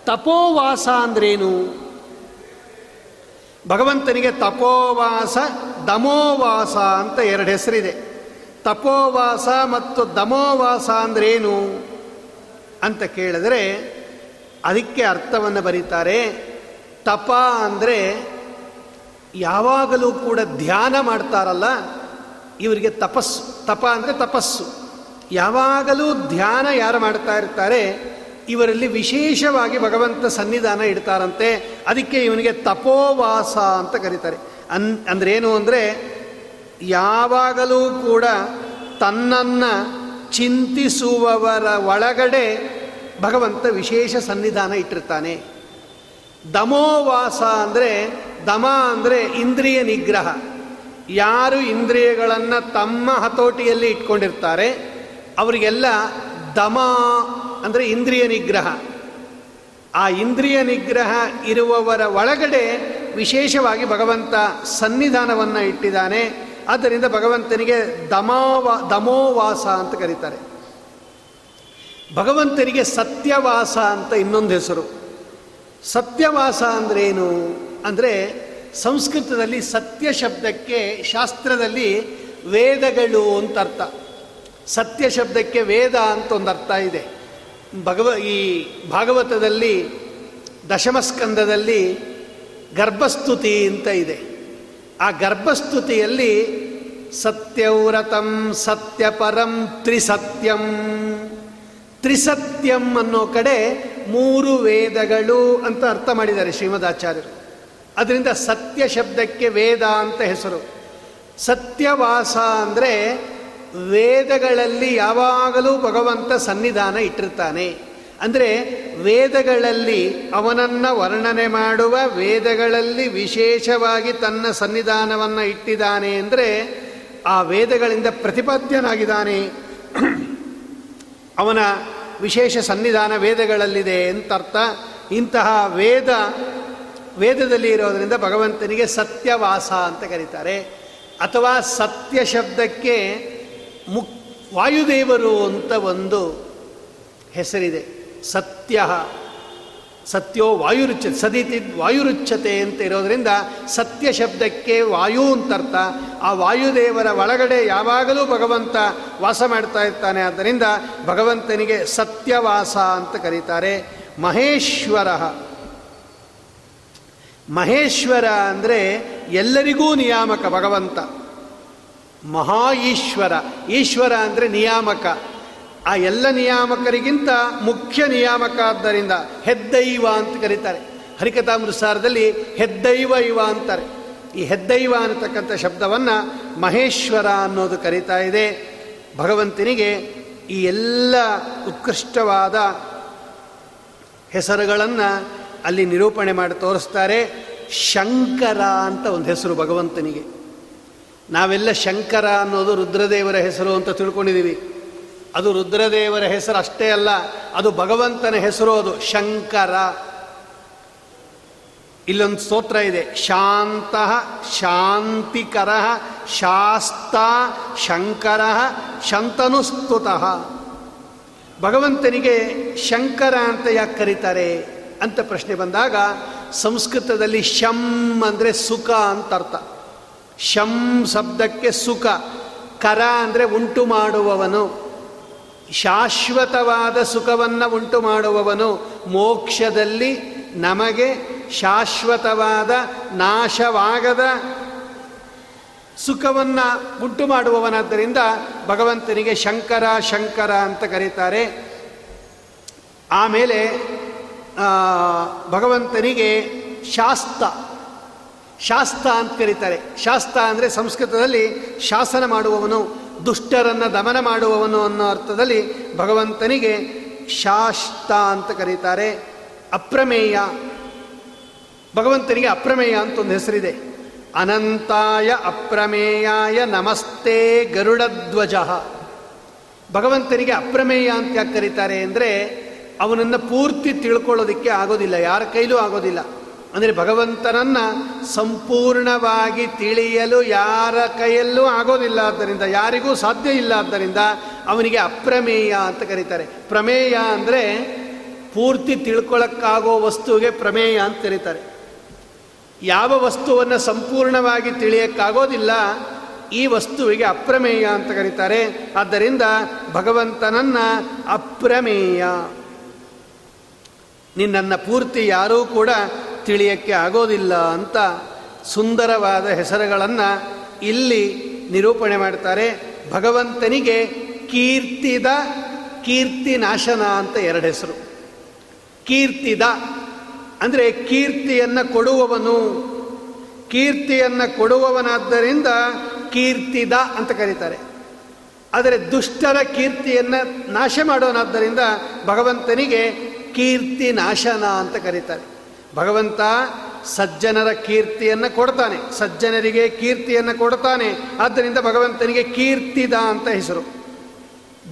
ತಪೋವಾಸ ಅಂದ್ರೇನು? ಭಗವಂತನಿಗೆ ತಪೋವಾಸ, ದಮೋವಾಸ ಅಂತ ಎರಡು ಹೆಸರಿದೆ. ತಪೋವಾಸ ಮತ್ತು ದಮೋವಾಸ ಅಂದ್ರೇನು ಅಂತ ಕೇಳಿದ್ರೆ ಅದಕ್ಕೆ ಅರ್ಥವನ್ನು ಬರೀತಾರೆ. ತಪ ಅಂದರೆ ಯಾವಾಗಲೂ ಕೂಡ ಧ್ಯಾನ ಮಾಡ್ತಾರಲ್ಲ ಇವರಿಗೆ ತಪಸ್ಸು. ತಪ ಅಂದರೆ ತಪಸ್ಸು. ಯಾವಾಗಲೂ ಧ್ಯಾನ ಯಾರು ಮಾಡ್ತಾ ಇರ್ತಾರೆ, ಇವರಲ್ಲಿ ವಿಶೇಷವಾಗಿ ಭಗವಂತ ಸನ್ನಿಧಾನ ಇಡ್ತಾರಂತೆ. ಅದಕ್ಕೆ ಇವನಿಗೆ ತಪೋವಾಸ ಅಂತ ಕರೀತಾರೆ. ಅನ್ ಅಂದ್ರೆ ಏನು ಅಂದರೆ, ಯಾವಾಗಲೂ ಕೂಡ ತನ್ನನ್ನು ಚಿಂತಿಸುವವರ ಒಳಗಡೆ ಭಗವಂತ ವಿಶೇಷ ಸನ್ನಿಧಾನ ಇಟ್ಟಿರ್ತಾನೆ. ದಮೋವಾಸ ಅಂದರೆ, ದಮ ಅಂದರೆ ಇಂದ್ರಿಯ ನಿಗ್ರಹ. ಯಾರು ಇಂದ್ರಿಯಗಳನ್ನು ತಮ್ಮ ಹತೋಟಿಯಲ್ಲಿ ಇಟ್ಕೊಂಡಿರ್ತಾರೆ, ಅವರಿಗೆಲ್ಲ ದಮ ಅಂದರೆ ಇಂದ್ರಿಯ ನಿಗ್ರಹ. ಆ ಇಂದ್ರಿಯ ನಿಗ್ರಹ ಇರುವವರ ಒಳಗಡೆ ವಿಶೇಷವಾಗಿ ಭಗವಂತ ಸನ್ನಿಧಾನವನ್ನು ಇಟ್ಟಿದ್ದಾನೆ. ಆದ್ದರಿಂದ ಭಗವಂತನಿಗೆ ದಮಾವಾ, ದಮೋವಾಸ ಅಂತ ಕರೀತಾರೆ. ಭಗವಂತನಿಗೆ ಸತ್ಯವಾಸ ಅಂತ ಇನ್ನೊಂದು ಹೆಸರು. ಸತ್ಯವಾಸ ಅಂದ್ರೇನು ಅಂದರೆ ಸಂಸ್ಕೃತದಲ್ಲಿ ಸತ್ಯ ಶಬ್ದಕ್ಕೆ ಶಾಸ್ತ್ರದಲ್ಲಿ ವೇದಗಳು ಅಂತ ಅರ್ಥ ಸತ್ಯ ಶಬ್ದಕ್ಕೆ ವೇದ ಅಂತ ಒಂದು ಅರ್ಥ ಇದೆ. ಭಗವ, ಈ ಭಾಗವತದಲ್ಲಿ ದಶಮಸ್ಕಂದದಲ್ಲಿ ಗರ್ಭಸ್ತುತಿ ಅಂತ ಇದೆ. ಆ ಗರ್ಭಸ್ತುತಿಯಲ್ಲಿ ಸತ್ಯವ್ರತಂ ಸತ್ಯಪರಂ ತ್ರಿಸತ್ಯಂ. ತ್ರಿಸತ್ಯಂ ಅನ್ನೋ ಕಡೆ ಮೂರು ವೇದಗಳು ಅಂತ ಅರ್ಥ ಮಾಡಿದ್ದಾರೆ ಶ್ರೀಮದಾಚಾರ್ಯರು ಅದರಿಂದ ಸತ್ಯ ಶಬ್ದಕ್ಕೆ ವೇದ ಅಂತ ಹೆಸರು. ಸತ್ಯವಾಸ ಅಂದರೆ ವೇದಗಳಲ್ಲಿ ಯಾವಾಗಲೂ ಭಗವಂತ ಸನ್ನಿಧಾನ ಇಟ್ಟಿರ್ತಾನೆ. ಅಂದರೆ ವೇದಗಳಲ್ಲಿ ಅವನನ್ನು ವರ್ಣನೆ ಮಾಡುವ ವೇದಗಳಲ್ಲಿ ವಿಶೇಷವಾಗಿ ತನ್ನ ಸನ್ನಿಧಾನವನ್ನು ಇಟ್ಟಿದ್ದಾನೆ ಅಂದರೆ ಆ ವೇದಗಳಿಂದ ಪ್ರತಿಪಾದ್ಯನಾಗಿದ್ದಾನೆ. ಅವನ ವಿಶೇಷ ಸನ್ನಿಧಾನ ವೇದಗಳಲ್ಲಿದೆ ಅಂತ ಅರ್ಥ ಇಂತಹ ವೇದ ವೇದದಲ್ಲಿ ಇರೋದರಿಂದ ಭಗವಂತನಿಗೆ ಸತ್ಯವಾಸ ಅಂತ ಕರೀತಾರೆ. ಅಥವಾ ಸತ್ಯ ಶಬ್ದಕ್ಕೆ ಮುಕ್, ವಾಯುದೇವರು ಅಂತ ಒಂದು ಹೆಸರಿದೆ. ಸತ್ಯ, ಸತ್ಯೋ ವಾಯುರುಚ್ಚ ಸದಿತಿ ವಾಯುರುಚ್ಛತೆ ಅಂತ ಇರೋದರಿಂದ ಸತ್ಯ ಶಬ್ದಕ್ಕೆ ವಾಯು ಅಂತರ್ಥ ಆ ವಾಯುದೇವರ ಒಳಗಡೆ ಯಾವಾಗಲೂ ಭಗವಂತ ವಾಸ ಮಾಡ್ತಾ ಇರ್ತಾನೆ. ಆದ್ದರಿಂದ ಭಗವಂತನಿಗೆ ಸತ್ಯವಾಸ ಅಂತ ಕರೀತಾರೆ. ಮಹೇಶ್ವರ. ಮಹೇಶ್ವರ ಅಂದರೆ ಎಲ್ಲರಿಗೂ ನಿಯಾಮಕ, ಭಗವಂತ. ಮಹಾ ಈಶ್ವರ ಈಶ್ವರ ಅಂದರೆ ನಿಯಾಮಕ. ಆ ಎಲ್ಲ ನಿಯಾಮಕರಿಗಿಂತ ಮುಖ್ಯ ನಿಯಾಮಕ ಆದ್ದರಿಂದ ಹೆದ್ದೈವ ಅಂತ ಕರೀತಾರೆ. ಹರಿಕಥಾಮೃತಸಾರದಲ್ಲಿ ಹೆದ್ದೈವ ಇವ ಅಂತಾರೆ. ಈ ಹೆದ್ದೈವ ಅನ್ನತಕ್ಕಂಥ ಶಬ್ದವನ್ನು ಮಹೇಶ್ವರ ಅನ್ನೋದು ಕರೀತಾ ಇದೆ. ಭಗವಂತನಿಗೆ ಈ ಎಲ್ಲ ಉತ್ಕೃಷ್ಟವಾದ ಹೆಸರುಗಳನ್ನು ಅಲ್ಲಿ ನಿರೂಪಣೆ ಮಾಡಿ ತೋರಿಸ್ತಾರೆ ಶಂಕರ ಅಂತ ಒಂದು ಹೆಸರು ಭಗವಂತನಿಗೆ. ನಾವೆಲ್ಲ ಶಂಕರ ಅನ್ನೋದು ರುದ್ರದೇವರ ಹೆಸರು ಅಂತ ತಿಳ್ಕೊಂಡಿದ್ದೀವಿ. ಅದು ರುದ್ರದೇವರ ಹೆಸರು ಅಷ್ಟೇ ಅಲ್ಲ, ಅದು ಭಗವಂತನ ಹೆಸರು ಅದು, ಶಂಕರ. ಇಲ್ಲೊಂದು ಸ್ತೋತ್ರ ಇದೆ, ಶಾಂತ ಶಾಂತಿಕರ ಶಾಸ್ತ ಶಂಕರ ಶಂತನುಸ್ತುತಃ. ಭಗವಂತನಿಗೆ ಶಂಕರ ಅಂತ ಯಾಕೆ ಕರೀತಾರೆ? ಅಂತ ಪ್ರಶ್ನೆ ಬಂದಾಗ, ಸಂಸ್ಕೃತದಲ್ಲಿ ಶಂ ಅಂದರೆ ಸುಖ ಅಂತ ಅರ್ಥ. ಶಂ ಶಬ್ದಕ್ಕೆ ಸುಖ, ಕರ ಅಂದರೆ ಉಂಟು ಮಾಡುವವನು. ಶಾಶ್ವತವಾದ ಸುಖವನ್ನು ಉಂಟು ಮಾಡುವವನು, ಮೋಕ್ಷದಲ್ಲಿ ನಮಗೆ ಶಾಶ್ವತವಾದ ನಾಶವಾಗದ ಸುಖವನ್ನು ಉಂಟು ಮಾಡುವವನಾದ್ದರಿಂದ ಭಗವಂತನಿಗೆ ಶಂಕರ ಶಂಕರ ಅಂತ ಕರೀತಾರೆ. ಆಮೇಲೆ ಭಗವಂತನಿಗೆ ಶಾಸ್ತ ಶಾಸ್ತ ಅಂತ ಕರೀತಾರೆ. ಶಾಸ್ತ ಅಂದರೆ ಸಂಸ್ಕೃತದಲ್ಲಿ ಶಾಸನ ಮಾಡುವವನು, ದುಷ್ಟರನ್ನು ದಮನ ಮಾಡುವವನು ಅನ್ನೋ ಅರ್ಥದಲ್ಲಿ ಭಗವಂತನಿಗೆ ಶಾಸ್ತ ಅಂತ ಕರೀತಾರೆ. ಅಪ್ರಮೇಯ, ಭಗವಂತನಿಗೆ ಅಪ್ರಮೇಯ ಅಂತ ಒಂದು ಹೆಸರಿದೆ. ಅನಂತಾಯ ಅಪ್ರಮೇಯಾಯ ನಮಸ್ತೆ ಗರುಡಧ್ವಜ. ಭಗವಂತನಿಗೆ ಅಪ್ರಮೇಯ ಅಂತ ಯಾಕೆ ಕರೀತಾರೆ ಅಂದರೆ ಅವನನ್ನು ಪೂರ್ತಿ ತಿಳ್ಕೊಳ್ಳೋದಕ್ಕೆ ಆಗೋದಿಲ್ಲ, ಯಾರ ಕೈಲೂ ಆಗೋದಿಲ್ಲ. ಅಂದರೆ ಭಗವಂತನನ್ನು ಸಂಪೂರ್ಣವಾಗಿ ತಿಳಿಯಲು ಯಾರ ಕೈಯಲ್ಲೂ ಆಗೋದಿಲ್ಲ ಆದ್ದರಿಂದ, ಯಾರಿಗೂ ಸಾಧ್ಯ ಇಲ್ಲ ಆದ್ದರಿಂದ ಅವನಿಗೆ ಅಪ್ರಮೇಯ ಅಂತ ಕರೀತಾರೆ. ಪ್ರಮೇಯ ಅಂದರೆ ಪೂರ್ತಿ ತಿಳ್ಕೊಳ್ಳೋಕ್ಕಾಗೋ ವಸ್ತುವಿಗೆ ಪ್ರಮೇಯ ಅಂತ ಕರೀತಾರೆ. ಯಾವ ವಸ್ತುವನ್ನು ಸಂಪೂರ್ಣವಾಗಿ ತಿಳಿಯೋಕ್ಕಾಗೋದಿಲ್ಲ, ಈ ವಸ್ತುವಿಗೆ ಅಪ್ರಮೇಯ ಅಂತ ಕರೀತಾರೆ. ಆದ್ದರಿಂದ ಭಗವಂತನನ್ನು ಅಪ್ರಮೇಯ. ನಿನ್ನನ್ನು ಪೂರ್ತಿ ಯಾರೂ ಕೂಡ ತಿಳಿಯಕ್ಕೆ ಆಗೋದಿಲ್ಲ ಅಂತ ಸುಂದರವಾದ ಹೆಸರುಗಳನ್ನು ಇಲ್ಲಿ ನಿರೂಪಣೆ ಮಾಡ್ತಾರೆ. ಭಗವಂತನಿಗೆ ಕೀರ್ತಿದ ಕೀರ್ತಿ ನಾಶನ ಅಂತ ಎರಡು ಹೆಸರು. ಕೀರ್ತಿದ ಅಂದರೆ ಕೀರ್ತಿಯನ್ನು ಕೊಡುವವನು. ಕೀರ್ತಿಯನ್ನು ಕೊಡುವವನಾದ್ದರಿಂದ ಕೀರ್ತಿದ ಅಂತ ಕರೀತಾರೆ. ಆದರೆ ದುಷ್ಟರ ಕೀರ್ತಿಯನ್ನು ನಾಶ ಮಾಡೋನಾದ್ದರಿಂದ ಭಗವಂತನಿಗೆ ಕೀರ್ತಿ ನಾಶನ ಅಂತ ಕರೀತಾರೆ. ಭಗವಂತ ಸಜ್ಜನರ ಕೀರ್ತಿಯನ್ನು ಕೊಡ್ತಾನೆ. ಸಜ್ಜನರಿಗೆ ಕೀರ್ತಿಯನ್ನು ಕೊಡ್ತಾನೆ. ಆದ್ದರಿಂದ ಭಗವಂತನಿಗೆ ಕೀರ್ತಿದ ಅಂತ ಹೆಸರು.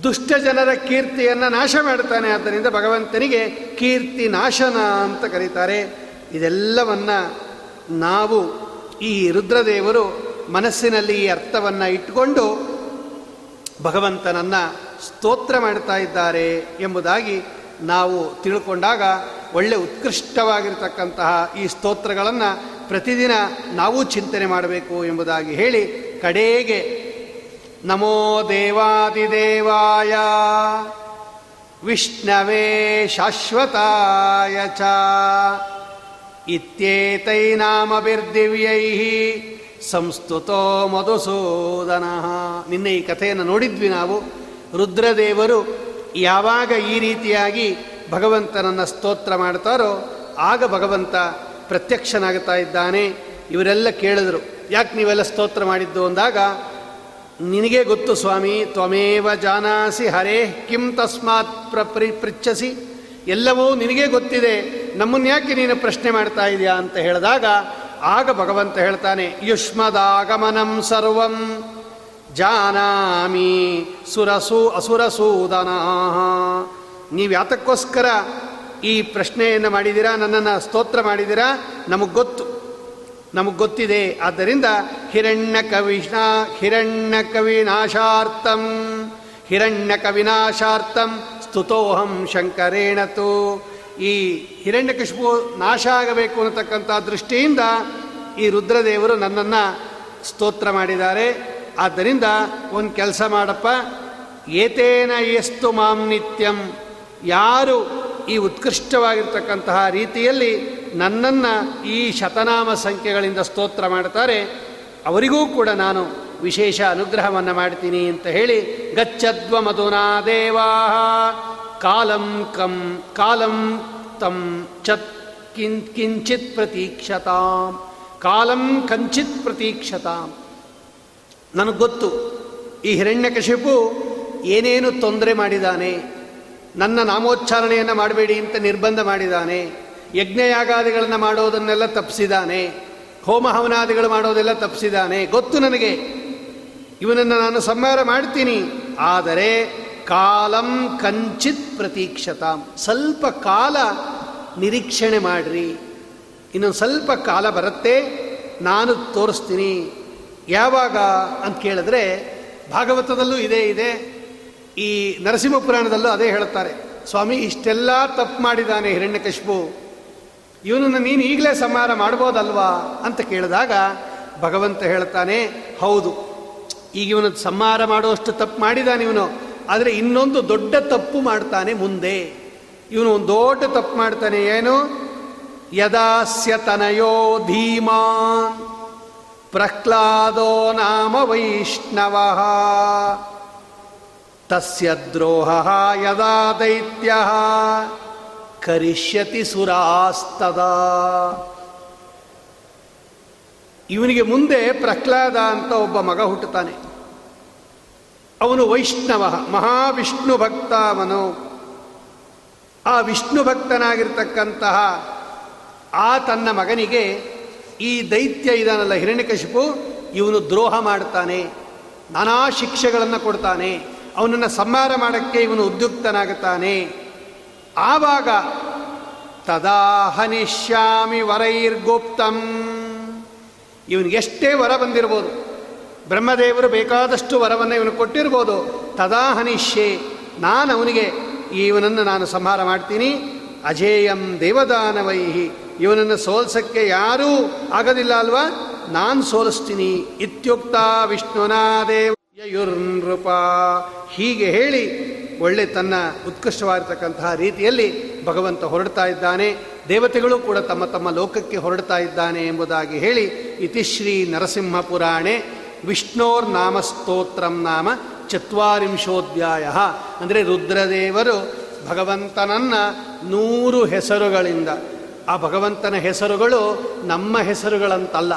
ದುಷ್ಟ ಜನರ ಕೀರ್ತಿಯನ್ನು ನಾಶ ಮಾಡ್ತಾನೆ. ಆದ್ದರಿಂದ ಭಗವಂತನಿಗೆ ಕೀರ್ತಿ ನಾಶನ ಅಂತ ಕರೀತಾರೆ. ಇದೆಲ್ಲವನ್ನ ನಾವು ಈ ರುದ್ರದೇವರು ಮನಸ್ಸಿನಲ್ಲಿ ಈ ಅರ್ಥವನ್ನು ಇಟ್ಟುಕೊಂಡು ಭಗವಂತನನ್ನು ಸ್ತೋತ್ರ ಮಾಡ್ತಾ ಇದ್ದಾರೆ ಎಂಬುದಾಗಿ ನಾವು ತಿಳ್ಕೊಂಡಾಗ ಒಳ್ಳೆ ಉತ್ಕೃಷ್ಟವಾಗಿರ್ತಕ್ಕಂತಹ ಈ ಸ್ತೋತ್ರಗಳನ್ನು ಪ್ರತಿದಿನ ನಾವು ಚಿಂತನೆ ಮಾಡಬೇಕು ಎಂಬುದಾಗಿ ಹೇಳಿ ಕಡೆಗೆ, ನಮೋ ದೇವಾದಿದೇವಾಯ, ವಿಷ್ಣವೇ ಶಾಶ್ವತಾಯ ಚ ಇತ್ಯೇತೈನಾಮಭಿರ್ದಿವ್ಯೈ ಸಂಸ್ತುತೋ ಮಧುಸೂದನ. ನಿನ್ನೆ ಈ ಕಥೆಯನ್ನು ನೋಡಿದ್ವಿ ನಾವು. ರುದ್ರದೇವರು ಯಾವಾಗ ಈ ರೀತಿಯಾಗಿ ಭಗವಂತನನ್ನು ಸ್ತೋತ್ರ ಮಾಡ್ತಾರೋ ಆಗ ಭಗವಂತ ಪ್ರತ್ಯಕ್ಷನಾಗ್ತಾ ಇದ್ದಾನೆ. ಇವರೆಲ್ಲ ಕೇಳಿದರು, ಯಾಕೆ ನೀವೆಲ್ಲ ಸ್ತೋತ್ರ ಮಾಡಿದ್ದು? ಅಂದಾಗ, ನಿನಗೆ ಗೊತ್ತು ಸ್ವಾಮಿ, ತ್ವಮೇವ ಜಾನಾಸಿ, ಹರೇ ಕಿಂ ತಸ್ಮಾತ್ ಪ್ರಿ ಪೃಚ್ಛಸಿ. ಎಲ್ಲವೂ ನಿನಗೆ ಗೊತ್ತಿದೆ, ನಮ್ಮನ್ನು ಯಾಕೆ ನೀನು ಪ್ರಶ್ನೆ ಮಾಡ್ತಾ ಇದೆಯಾ? ಅಂತ ಹೇಳಿದಾಗ, ಆಗ ಭಗವಂತ ಹೇಳ್ತಾನೆ, ಯುಷ್ಮದಾಗಮನಂ ಸರ್ವಂ. ಜಾನಾಮಿ ಸುರಸು ಅಸುರಸೂದನ ನೀವು ಯಾತಕ್ಕೋಸ್ಕರ ಈ ಪ್ರಶ್ನೆಯನ್ನು ಮಾಡಿದ್ದೀರಾ ನನ್ನನ್ನು ಸ್ತೋತ್ರ ಮಾಡಿದ್ದೀರಾ ನಮಗೆ ಗೊತ್ತು. ನಮಗೆ ಗೊತ್ತಿದೆ. ಆದ್ದರಿಂದ ಹಿರಣ್ಯ ಕವಿಷ್ಣ ಹಿರಣ್ಯ ಕವಿನಾಶಾರ್ಥಂ ಹಿರಣ್ಯ ಕವಿನಾಶಾರ್ಥಂ ಸ್ತುತೋಹಂ ಶಂಕರೇಣತು ಈ ಹಿರಣ್ಯಕಶಿಪು ನಾಶ ಆಗಬೇಕು ಅನ್ನತಕ್ಕಂಥ ದೃಷ್ಟಿಯಿಂದ ಈ ರುದ್ರದೇವರು ನನ್ನನ್ನು ಸ್ತೋತ್ರ ಮಾಡಿದ್ದಾರೆ. ಆದ್ದರಿಂದ ಒಂದು ಕೆಲಸ ಮಾಡಪ್ಪ. ಏತೇನ ಎಷ್ಟು ಮಾಂ ನಿತ್ಯಂ. ಯಾರು ಈ ಉತ್ಕೃಷ್ಟವಾಗಿರ್ತಕ್ಕಂತಹ ರೀತಿಯಲ್ಲಿ ನನ್ನನ್ನು ಈ ಶತನಾಮ ಸಂಖ್ಯೆಗಳಿಂದ ಸ್ತೋತ್ರ ಮಾಡ್ತಾರೆ ಅವರಿಗೂ ಕೂಡ ನಾನು ವಿಶೇಷ ಅನುಗ್ರಹವನ್ನು ಮಾಡ್ತೀನಿ ಅಂತ ಹೇಳಿ ಗಚ್ಚದ್ವ ಮಧುನಾ ದೇವಾ ಕಾಲಂ ಕಂ, ಕಾಲಂ ತಂ ಚತ್ ಕಿಂ, ಕಿಂಚಿತ್ ಪ್ರತೀಕ್ಷತಾಂ. ಕಾಲಂ ಕಂಚಿತ್ ಪ್ರತೀಕ್ಷತಾಂ. ನನಗೆ ಗೊತ್ತು. ಈ ಹಿರಣ್ಯಕಶಿಪು ಏನೇನು ತೊಂದರೆ ಮಾಡಿದಾನೆ, ನನ್ನ ನಾಮೋಚ್ಚಾರಣೆಯನ್ನು ಮಾಡಬೇಡಿ ಅಂತ ನಿರ್ಬಂಧ ಮಾಡಿದ್ದಾನೆ ಯಜ್ಞಯಾಗಾದಿಗಳನ್ನು ಮಾಡೋದನ್ನೆಲ್ಲ ತಪ್ಪಿಸಿದ್ದಾನೆ ಹೋಮ ಹವನಾದಿಗಳು ಮಾಡೋದೆಲ್ಲ ತಪ್ಪಿಸಿದ್ದಾನೆ ಗೊತ್ತು ನನಗೆ. ಇವನನ್ನು ನಾನು ಸಂಹಾರ ಮಾಡ್ತೀನಿ. ಆದರೆ ಕಾಲಂ ಕಂಚಿತ್ ಪ್ರತೀಕ್ಷತಾಂ. ಸ್ವಲ್ಪ ಕಾಲ ನಿರೀಕ್ಷಣೆ ಮಾಡ್ರಿ. ಇನ್ನೊಂದು ಸ್ವಲ್ಪ ಕಾಲ ಬರುತ್ತೆ. ನಾನು ತೋರಿಸ್ತೀನಿ. ಯಾವಾಗ ಅಂತ ಕೇಳಿದ್ರೆ ಭಾಗವತದಲ್ಲೂ ಇದೇ ಇದೆ. ಈ ನರಸಿಂಹ ಪುರಾಣದಲ್ಲೂ ಅದೇ ಹೇಳುತ್ತಾರೆ. ಸ್ವಾಮಿ, ಇಷ್ಟೆಲ್ಲ ತಪ್ಪು ಮಾಡಿದ್ದಾನೆ ಹಿರಣ್ಯಕಶಿಪು ಇವನನ್ನು ನೀನು ಈಗಲೇ ಸಂಹಾರ ಮಾಡ್ಬೋದಲ್ವಾ ಅಂತ ಕೇಳಿದಾಗ ಭಗವಂತ ಹೇಳ್ತಾನೆ, ಹೌದು. ಈಗ ಇವನು ಸಂಹಾರ ಮಾಡುವಷ್ಟು ತಪ್ಪು ಮಾಡಿದಾನೆ ಇವನು. ಆದರೆ ಇನ್ನೊಂದು ದೊಡ್ಡ ತಪ್ಪು ಮಾಡ್ತಾನೆ ಮುಂದೆ. ಇವನು ಒಂದು ದೊಡ್ಡ ತಪ್ಪು ಮಾಡ್ತಾನೆ, ಏನು? ಯದಾಸ್ಯತನಯೋ ಧೀಮಾ ಪ್ರಹ್ಲಾದೋ ನಾಮ ವೈಷ್ಣವ. ತಸ್ಯ ದ್ರೋಹ ಯದಾ ದೈತ್ಯ. ಕರಿಷ್ಯತಿ ಸುರಾಸ್ತದ. ಇವನಿಗೆ ಮುಂದೆ ಪ್ರಹ್ಲಾದ ಅಂತ ಒಬ್ಬ ಮಗ ಹುಟ್ಟುತ್ತಾನೆ. ಅವನು ವೈಷ್ಣವ, ಮಹಾವಿಷ್ಣು ಭಕ್ತ ಅವನು. ಆ ವಿಷ್ಣು ಭಕ್ತನಾಗಿರ್ತಕ್ಕಂತಹ ಆ ತನ್ನ ಮಗನಿಗೆ ಈ ದೈತ್ಯ ಇದಾನಲ್ಲ ಹಿರಣ್ಯಕಶಿಪು ಇವನು ದ್ರೋಹ ಮಾಡ್ತಾನೆ, ನಾನಾ ಶಿಕ್ಷೆಗಳನ್ನು ಕೊಡ್ತಾನೆ, ಅವನನ್ನು ಸಂಹಾರ ಮಾಡೋಕ್ಕೆ ಇವನು ಉದ್ಯುಕ್ತನಾಗುತ್ತಾನೆ. ಆವಾಗ ತದಾ ಹನಿಷ್ಯಾಮಿ ವರೈರ್ಗುಪ್ತಂ. ಇವನಿಗೆ ಎಷ್ಟೇ ವರ ಬಂದಿರ್ಬೋದು, ಬ್ರಹ್ಮದೇವರು ಬೇಕಾದಷ್ಟು ವರವನ್ನು ಇವನು ಕೊಟ್ಟಿರ್ಬೋದು ತದಾ ಹನಿಷ್ಯೆ ನಾನು ಅವನಿಗೆ ಇವನನ್ನು ನಾನು ಸಂಹಾರ ಮಾಡ್ತೀನಿ, ಅಜೇಯಂ ದೇವದಾನವೈಹಿ. ಇವನನ್ನು ಸೋಲ್ಸಕ್ಕೆ ಯಾರೂ ಆಗೋದಿಲ್ಲ ಅಲ್ವಾ? ನಾನು ಸೋಲಿಸ್ತೀನಿ. ಇತ್ಯುಕ್ತ ವಿಷ್ಣುನಾದೇವಯುರ್ನೃಪ ಹೀಗೆ ಹೇಳಿ ಒಳ್ಳೆ ತನ್ನ ಉತ್ಕೃಷ್ಟವಾಗಿರ್ತಕ್ಕಂತಹ ರೀತಿಯಲ್ಲಿ ಭಗವಂತ ಹೊರಡ್ತಾ ಇದ್ದಾನೆ ದೇವತೆಗಳು ಕೂಡ ತಮ್ಮ ತಮ್ಮ ಲೋಕಕ್ಕೆ ಹೊರಡ್ತಾ ಇದ್ದಾನೆ ಎಂಬುದಾಗಿ ಹೇಳಿ ಇತಿಶ್ರೀ ನರಸಿಂಹ ಪುರಾಣೆ ವಿಷ್ಣೋರ್ ನಾಮ ಸ್ತೋತ್ರಂ ನಾಮ ಚತ್ವರಿಂಶೋಧ್ಯಾಯ ಅಂದರೆ ರುದ್ರದೇವರು ಭಗವಂತನನ್ನ ನೂರು ಹೆಸರುಗಳಿಂದ ಆ ಭಗವಂತನ ಹೆಸರುಗಳು ನಮ್ಮ ಹೆಸರುಗಳಂತಲ್ಲ.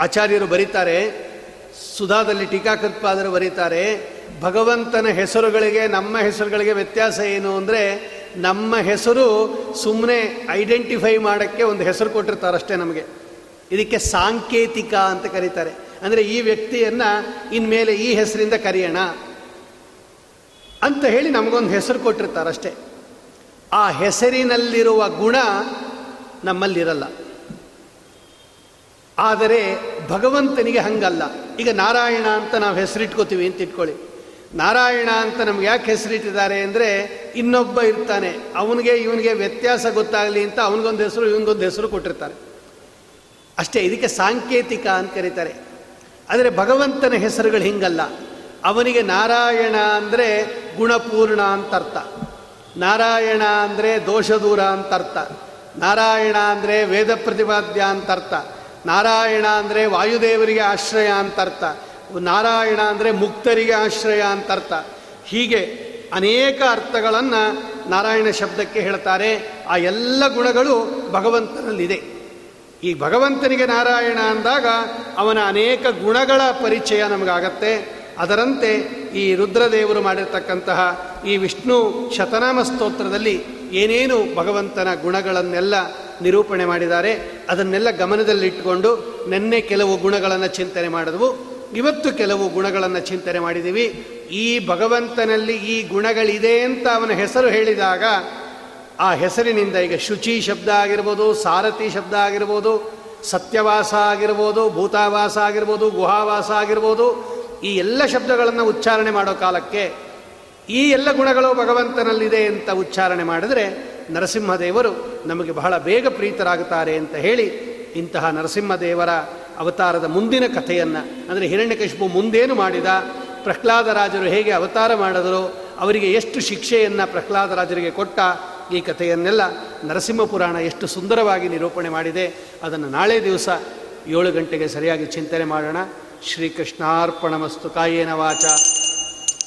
ಆಚಾರ್ಯರು ಬರೀತಾರೆ, ಸುಧಾದಲ್ಲಿ ಟೀಕಾಕೃತ್ಪಾದರು ಬರೀತಾರೆ, ಭಗವಂತನ ಹೆಸರುಗಳಿಗೆ ನಮ್ಮ ಹೆಸರುಗಳಿಗೆ ವ್ಯತ್ಯಾಸ ಏನು ಅಂದರೆ, ನಮ್ಮ ಹೆಸರು ಸುಮ್ಮನೆ ಐಡೆಂಟಿಫೈ ಮಾಡೋಕ್ಕೆ ಒಂದು ಹೆಸರು ಕೊಟ್ಟಿರ್ತಾರಷ್ಟೇ ನಮಗೆ. ಇದಕ್ಕೆ ಸಾಂಕೇತಿಕ ಅಂತ ಕರೀತಾರೆ. ಅಂದರೆ ಈ ವ್ಯಕ್ತಿಯನ್ನು ಇನ್ಮೇಲೆ ಈ ಹೆಸರಿಂದ ಕರೆಯೋಣ ಅಂತ ಹೇಳಿ ನಮಗೊಂದು ಹೆಸರು ಕೊಟ್ಟಿರ್ತಾರಷ್ಟೇ. ಆ ಹೆಸರಿನಲ್ಲಿರುವ ಗುಣ ನಮ್ಮಲ್ಲಿರಲ್ಲ. ಆದರೆ ಭಗವಂತನಿಗೆ ಹಂಗಲ್ಲ. ಈಗ ನಾರಾಯಣ ಅಂತ ನಾವು ಹೆಸರಿಟ್ಕೋತೀವಿ ಅಂತ ಇಟ್ಕೊಳ್ಳಿ. ನಾರಾಯಣ ಅಂತ ನಮ್ಗೆ ಯಾಕೆ ಹೆಸರಿಟ್ಟಿದ್ದಾರೆ ಅಂದರೆ ಇನ್ನೊಬ್ಬ ಇರ್ತಾನೆ. ಅವನಿಗೆ ಇವನಿಗೆ ವ್ಯತ್ಯಾಸ ಗೊತ್ತಾಗಲಿ ಅಂತ ಅವನಿಗೊಂದು ಹೆಸರು, ಇವನಿಗೊಂದು ಹೆಸರು ಕೊಟ್ಟಿರ್ತಾರೆ. ಅಷ್ಟೇ, ಇದಕ್ಕೆ ಸಾಂಕೇತಿಕ ಅಂತ ಕರೀತಾರೆ. ಆದರೆ ಭಗವಂತನ ಹೆಸರುಗಳು ಹಿಂಗಲ್ಲ. ಅವನಿಗೆ ನಾರಾಯಣ ಅಂದರೆ ಗುಣಪೂರ್ಣ ಅಂತ ಅರ್ಥ. ನಾರಾಯಣ ಅಂದರೆ ದೋಷದೂರ ಅಂತ ಅರ್ಥ. ನಾರಾಯಣ ಅಂದರೆ ವೇದ ಪ್ರತಿಪಾದ್ಯ ಅಂತ ಅರ್ಥ. ನಾರಾಯಣ ಅಂದರೆ ವಾಯುದೇವರಿಗೆ ಆಶ್ರಯ ಅಂತ ಅರ್ಥ. ನಾರಾಯಣ ಅಂದರೆ ಮುಕ್ತರಿಗೆ ಆಶ್ರಯ ಅಂತ ಅರ್ಥ. ಹೀಗೆ ಅನೇಕ ಅರ್ಥಗಳನ್ನು ನಾರಾಯಣ ಶಬ್ದಕ್ಕೆ ಹೇಳ್ತಾರೆ. ಆ ಎಲ್ಲ ಗುಣಗಳು ಭಗವಂತನಲ್ಲಿದೆ. ಈ ಭಗವಂತನಿಗೆ ನಾರಾಯಣ ಅಂದಾಗ ಅವನ ಅನೇಕ ಗುಣಗಳ ಪರಿಚಯ ನಮಗಾಗತ್ತೆ. ಅದರಂತೆ ಈ ರುದ್ರದೇವರು ಮಾಡಿರ್ತಕ್ಕಂತಹ ಈ ವಿಷ್ಣು ಶತನಾಮ ಸ್ತೋತ್ರದಲ್ಲಿ ಏನೇನು ಭಗವಂತನ ಗುಣಗಳನ್ನೆಲ್ಲ ನಿರೂಪಣೆ ಮಾಡಿದ್ದಾರೆ, ಅದನ್ನೆಲ್ಲ ಗಮನದಲ್ಲಿಟ್ಟುಕೊಂಡು ನಿನ್ನೆ ಕೆಲವು ಗುಣಗಳನ್ನು ಚಿಂತನೆ ಮಾಡಿದವು. ಇವತ್ತು ಕೆಲವು ಗುಣಗಳನ್ನು ಚಿಂತನೆ ಮಾಡಿದ್ದೀವಿ ಈ ಭಗವಂತನಲ್ಲಿ ಈ ಗುಣಗಳಿದೆ ಅಂತ ಅವನ ಹೆಸರು ಹೇಳಿದಾಗ, ಆ ಹೆಸರಿನಿಂದ ಈಗ ಶುಚಿ ಶಬ್ದ ಆಗಿರ್ಬೋದು, ಸಾರಥಿ ಶಬ್ದ ಆಗಿರ್ಬೋದು, ಸತ್ಯವಾಸ ಆಗಿರ್ಬೋದು, ಭೂತಾವಾಸ ಆಗಿರ್ಬೋದು, ಗುಹಾವಾಸ ಆಗಿರ್ಬೋದು ಈ ಎಲ್ಲ ಶಬ್ದಗಳನ್ನು ಉಚ್ಚಾರಣೆ ಮಾಡೋ ಕಾಲಕ್ಕೆ ಈ ಎಲ್ಲ ಗುಣಗಳು ಭಗವಂತನಲ್ಲಿದೆ ಅಂತ ಉಚ್ಚಾರಣೆ ಮಾಡಿದರೆ ನರಸಿಂಹದೇವರು ನಮಗೆ ಬಹಳ ಬೇಗ ಪ್ರೀತರಾಗುತ್ತಾರೆ ಅಂತ ಹೇಳಿ ಇಂತಹ ನರಸಿಂಹದೇವರ ಅವತಾರದ ಮುಂದಿನ ಕಥೆಯನ್ನು, ಅಂದರೆ ಹಿರಣ್ಯಕಶಿಪು ಮುಂದೇನು ಮಾಡಿದ ಪ್ರಹ್ಲಾದರಾಜರು ಹೇಗೆ ಅವತಾರ ಮಾಡಿದರು, ಅವರಿಗೆ ಎಷ್ಟು ಶಿಕ್ಷೆಯನ್ನು ಪ್ರಹ್ಲಾದರಾಜರಿಗೆ ಕೊಟ್ಟ ಈ ಕಥೆಯನ್ನೆಲ್ಲ ನರಸಿಂಹ ಪುರಾಣ ಎಷ್ಟು ಸುಂದರವಾಗಿ ನಿರೂಪಣೆ ಮಾಡಿದೆ, ಅದನ್ನು ನಾಳೆ ದಿವಸ ಏಳು ಗಂಟೆಗೆ ಸರಿಯಾಗಿ ಚಿಂತನೆ ಮಾಡೋಣ. ಶ್ರೀಕೃಷ್ಣಾರ್ಪಣಮಸ್ತು ಕಾಯೇನ ವಾಚ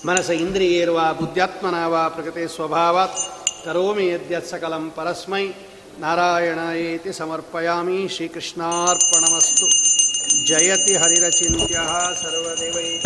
ಮನಸ ಇಂದ್ರಿಯೇರ್ವಾ ಬುದ್ಧಾತ್ಮನಾವ ಪ್ರಕೃತಿ ಸ್ವಭಾವಾತ್ ಕರೋಮಿ ಯದ್ಯತ್ಸಕಲಂ ಪರಸ್ಮೈ. ನಾರಾಯಣೇತಿ ಸಮರ್ಪಯಾಮಿ ಶ್ರೀಕೃಷ್ಣಾರ್ಪಣಮಸ್ತು. ಜಯತಿ ಹರಿರಚಿಂತ್ಯ ಸರ್ವದೇವೈಕ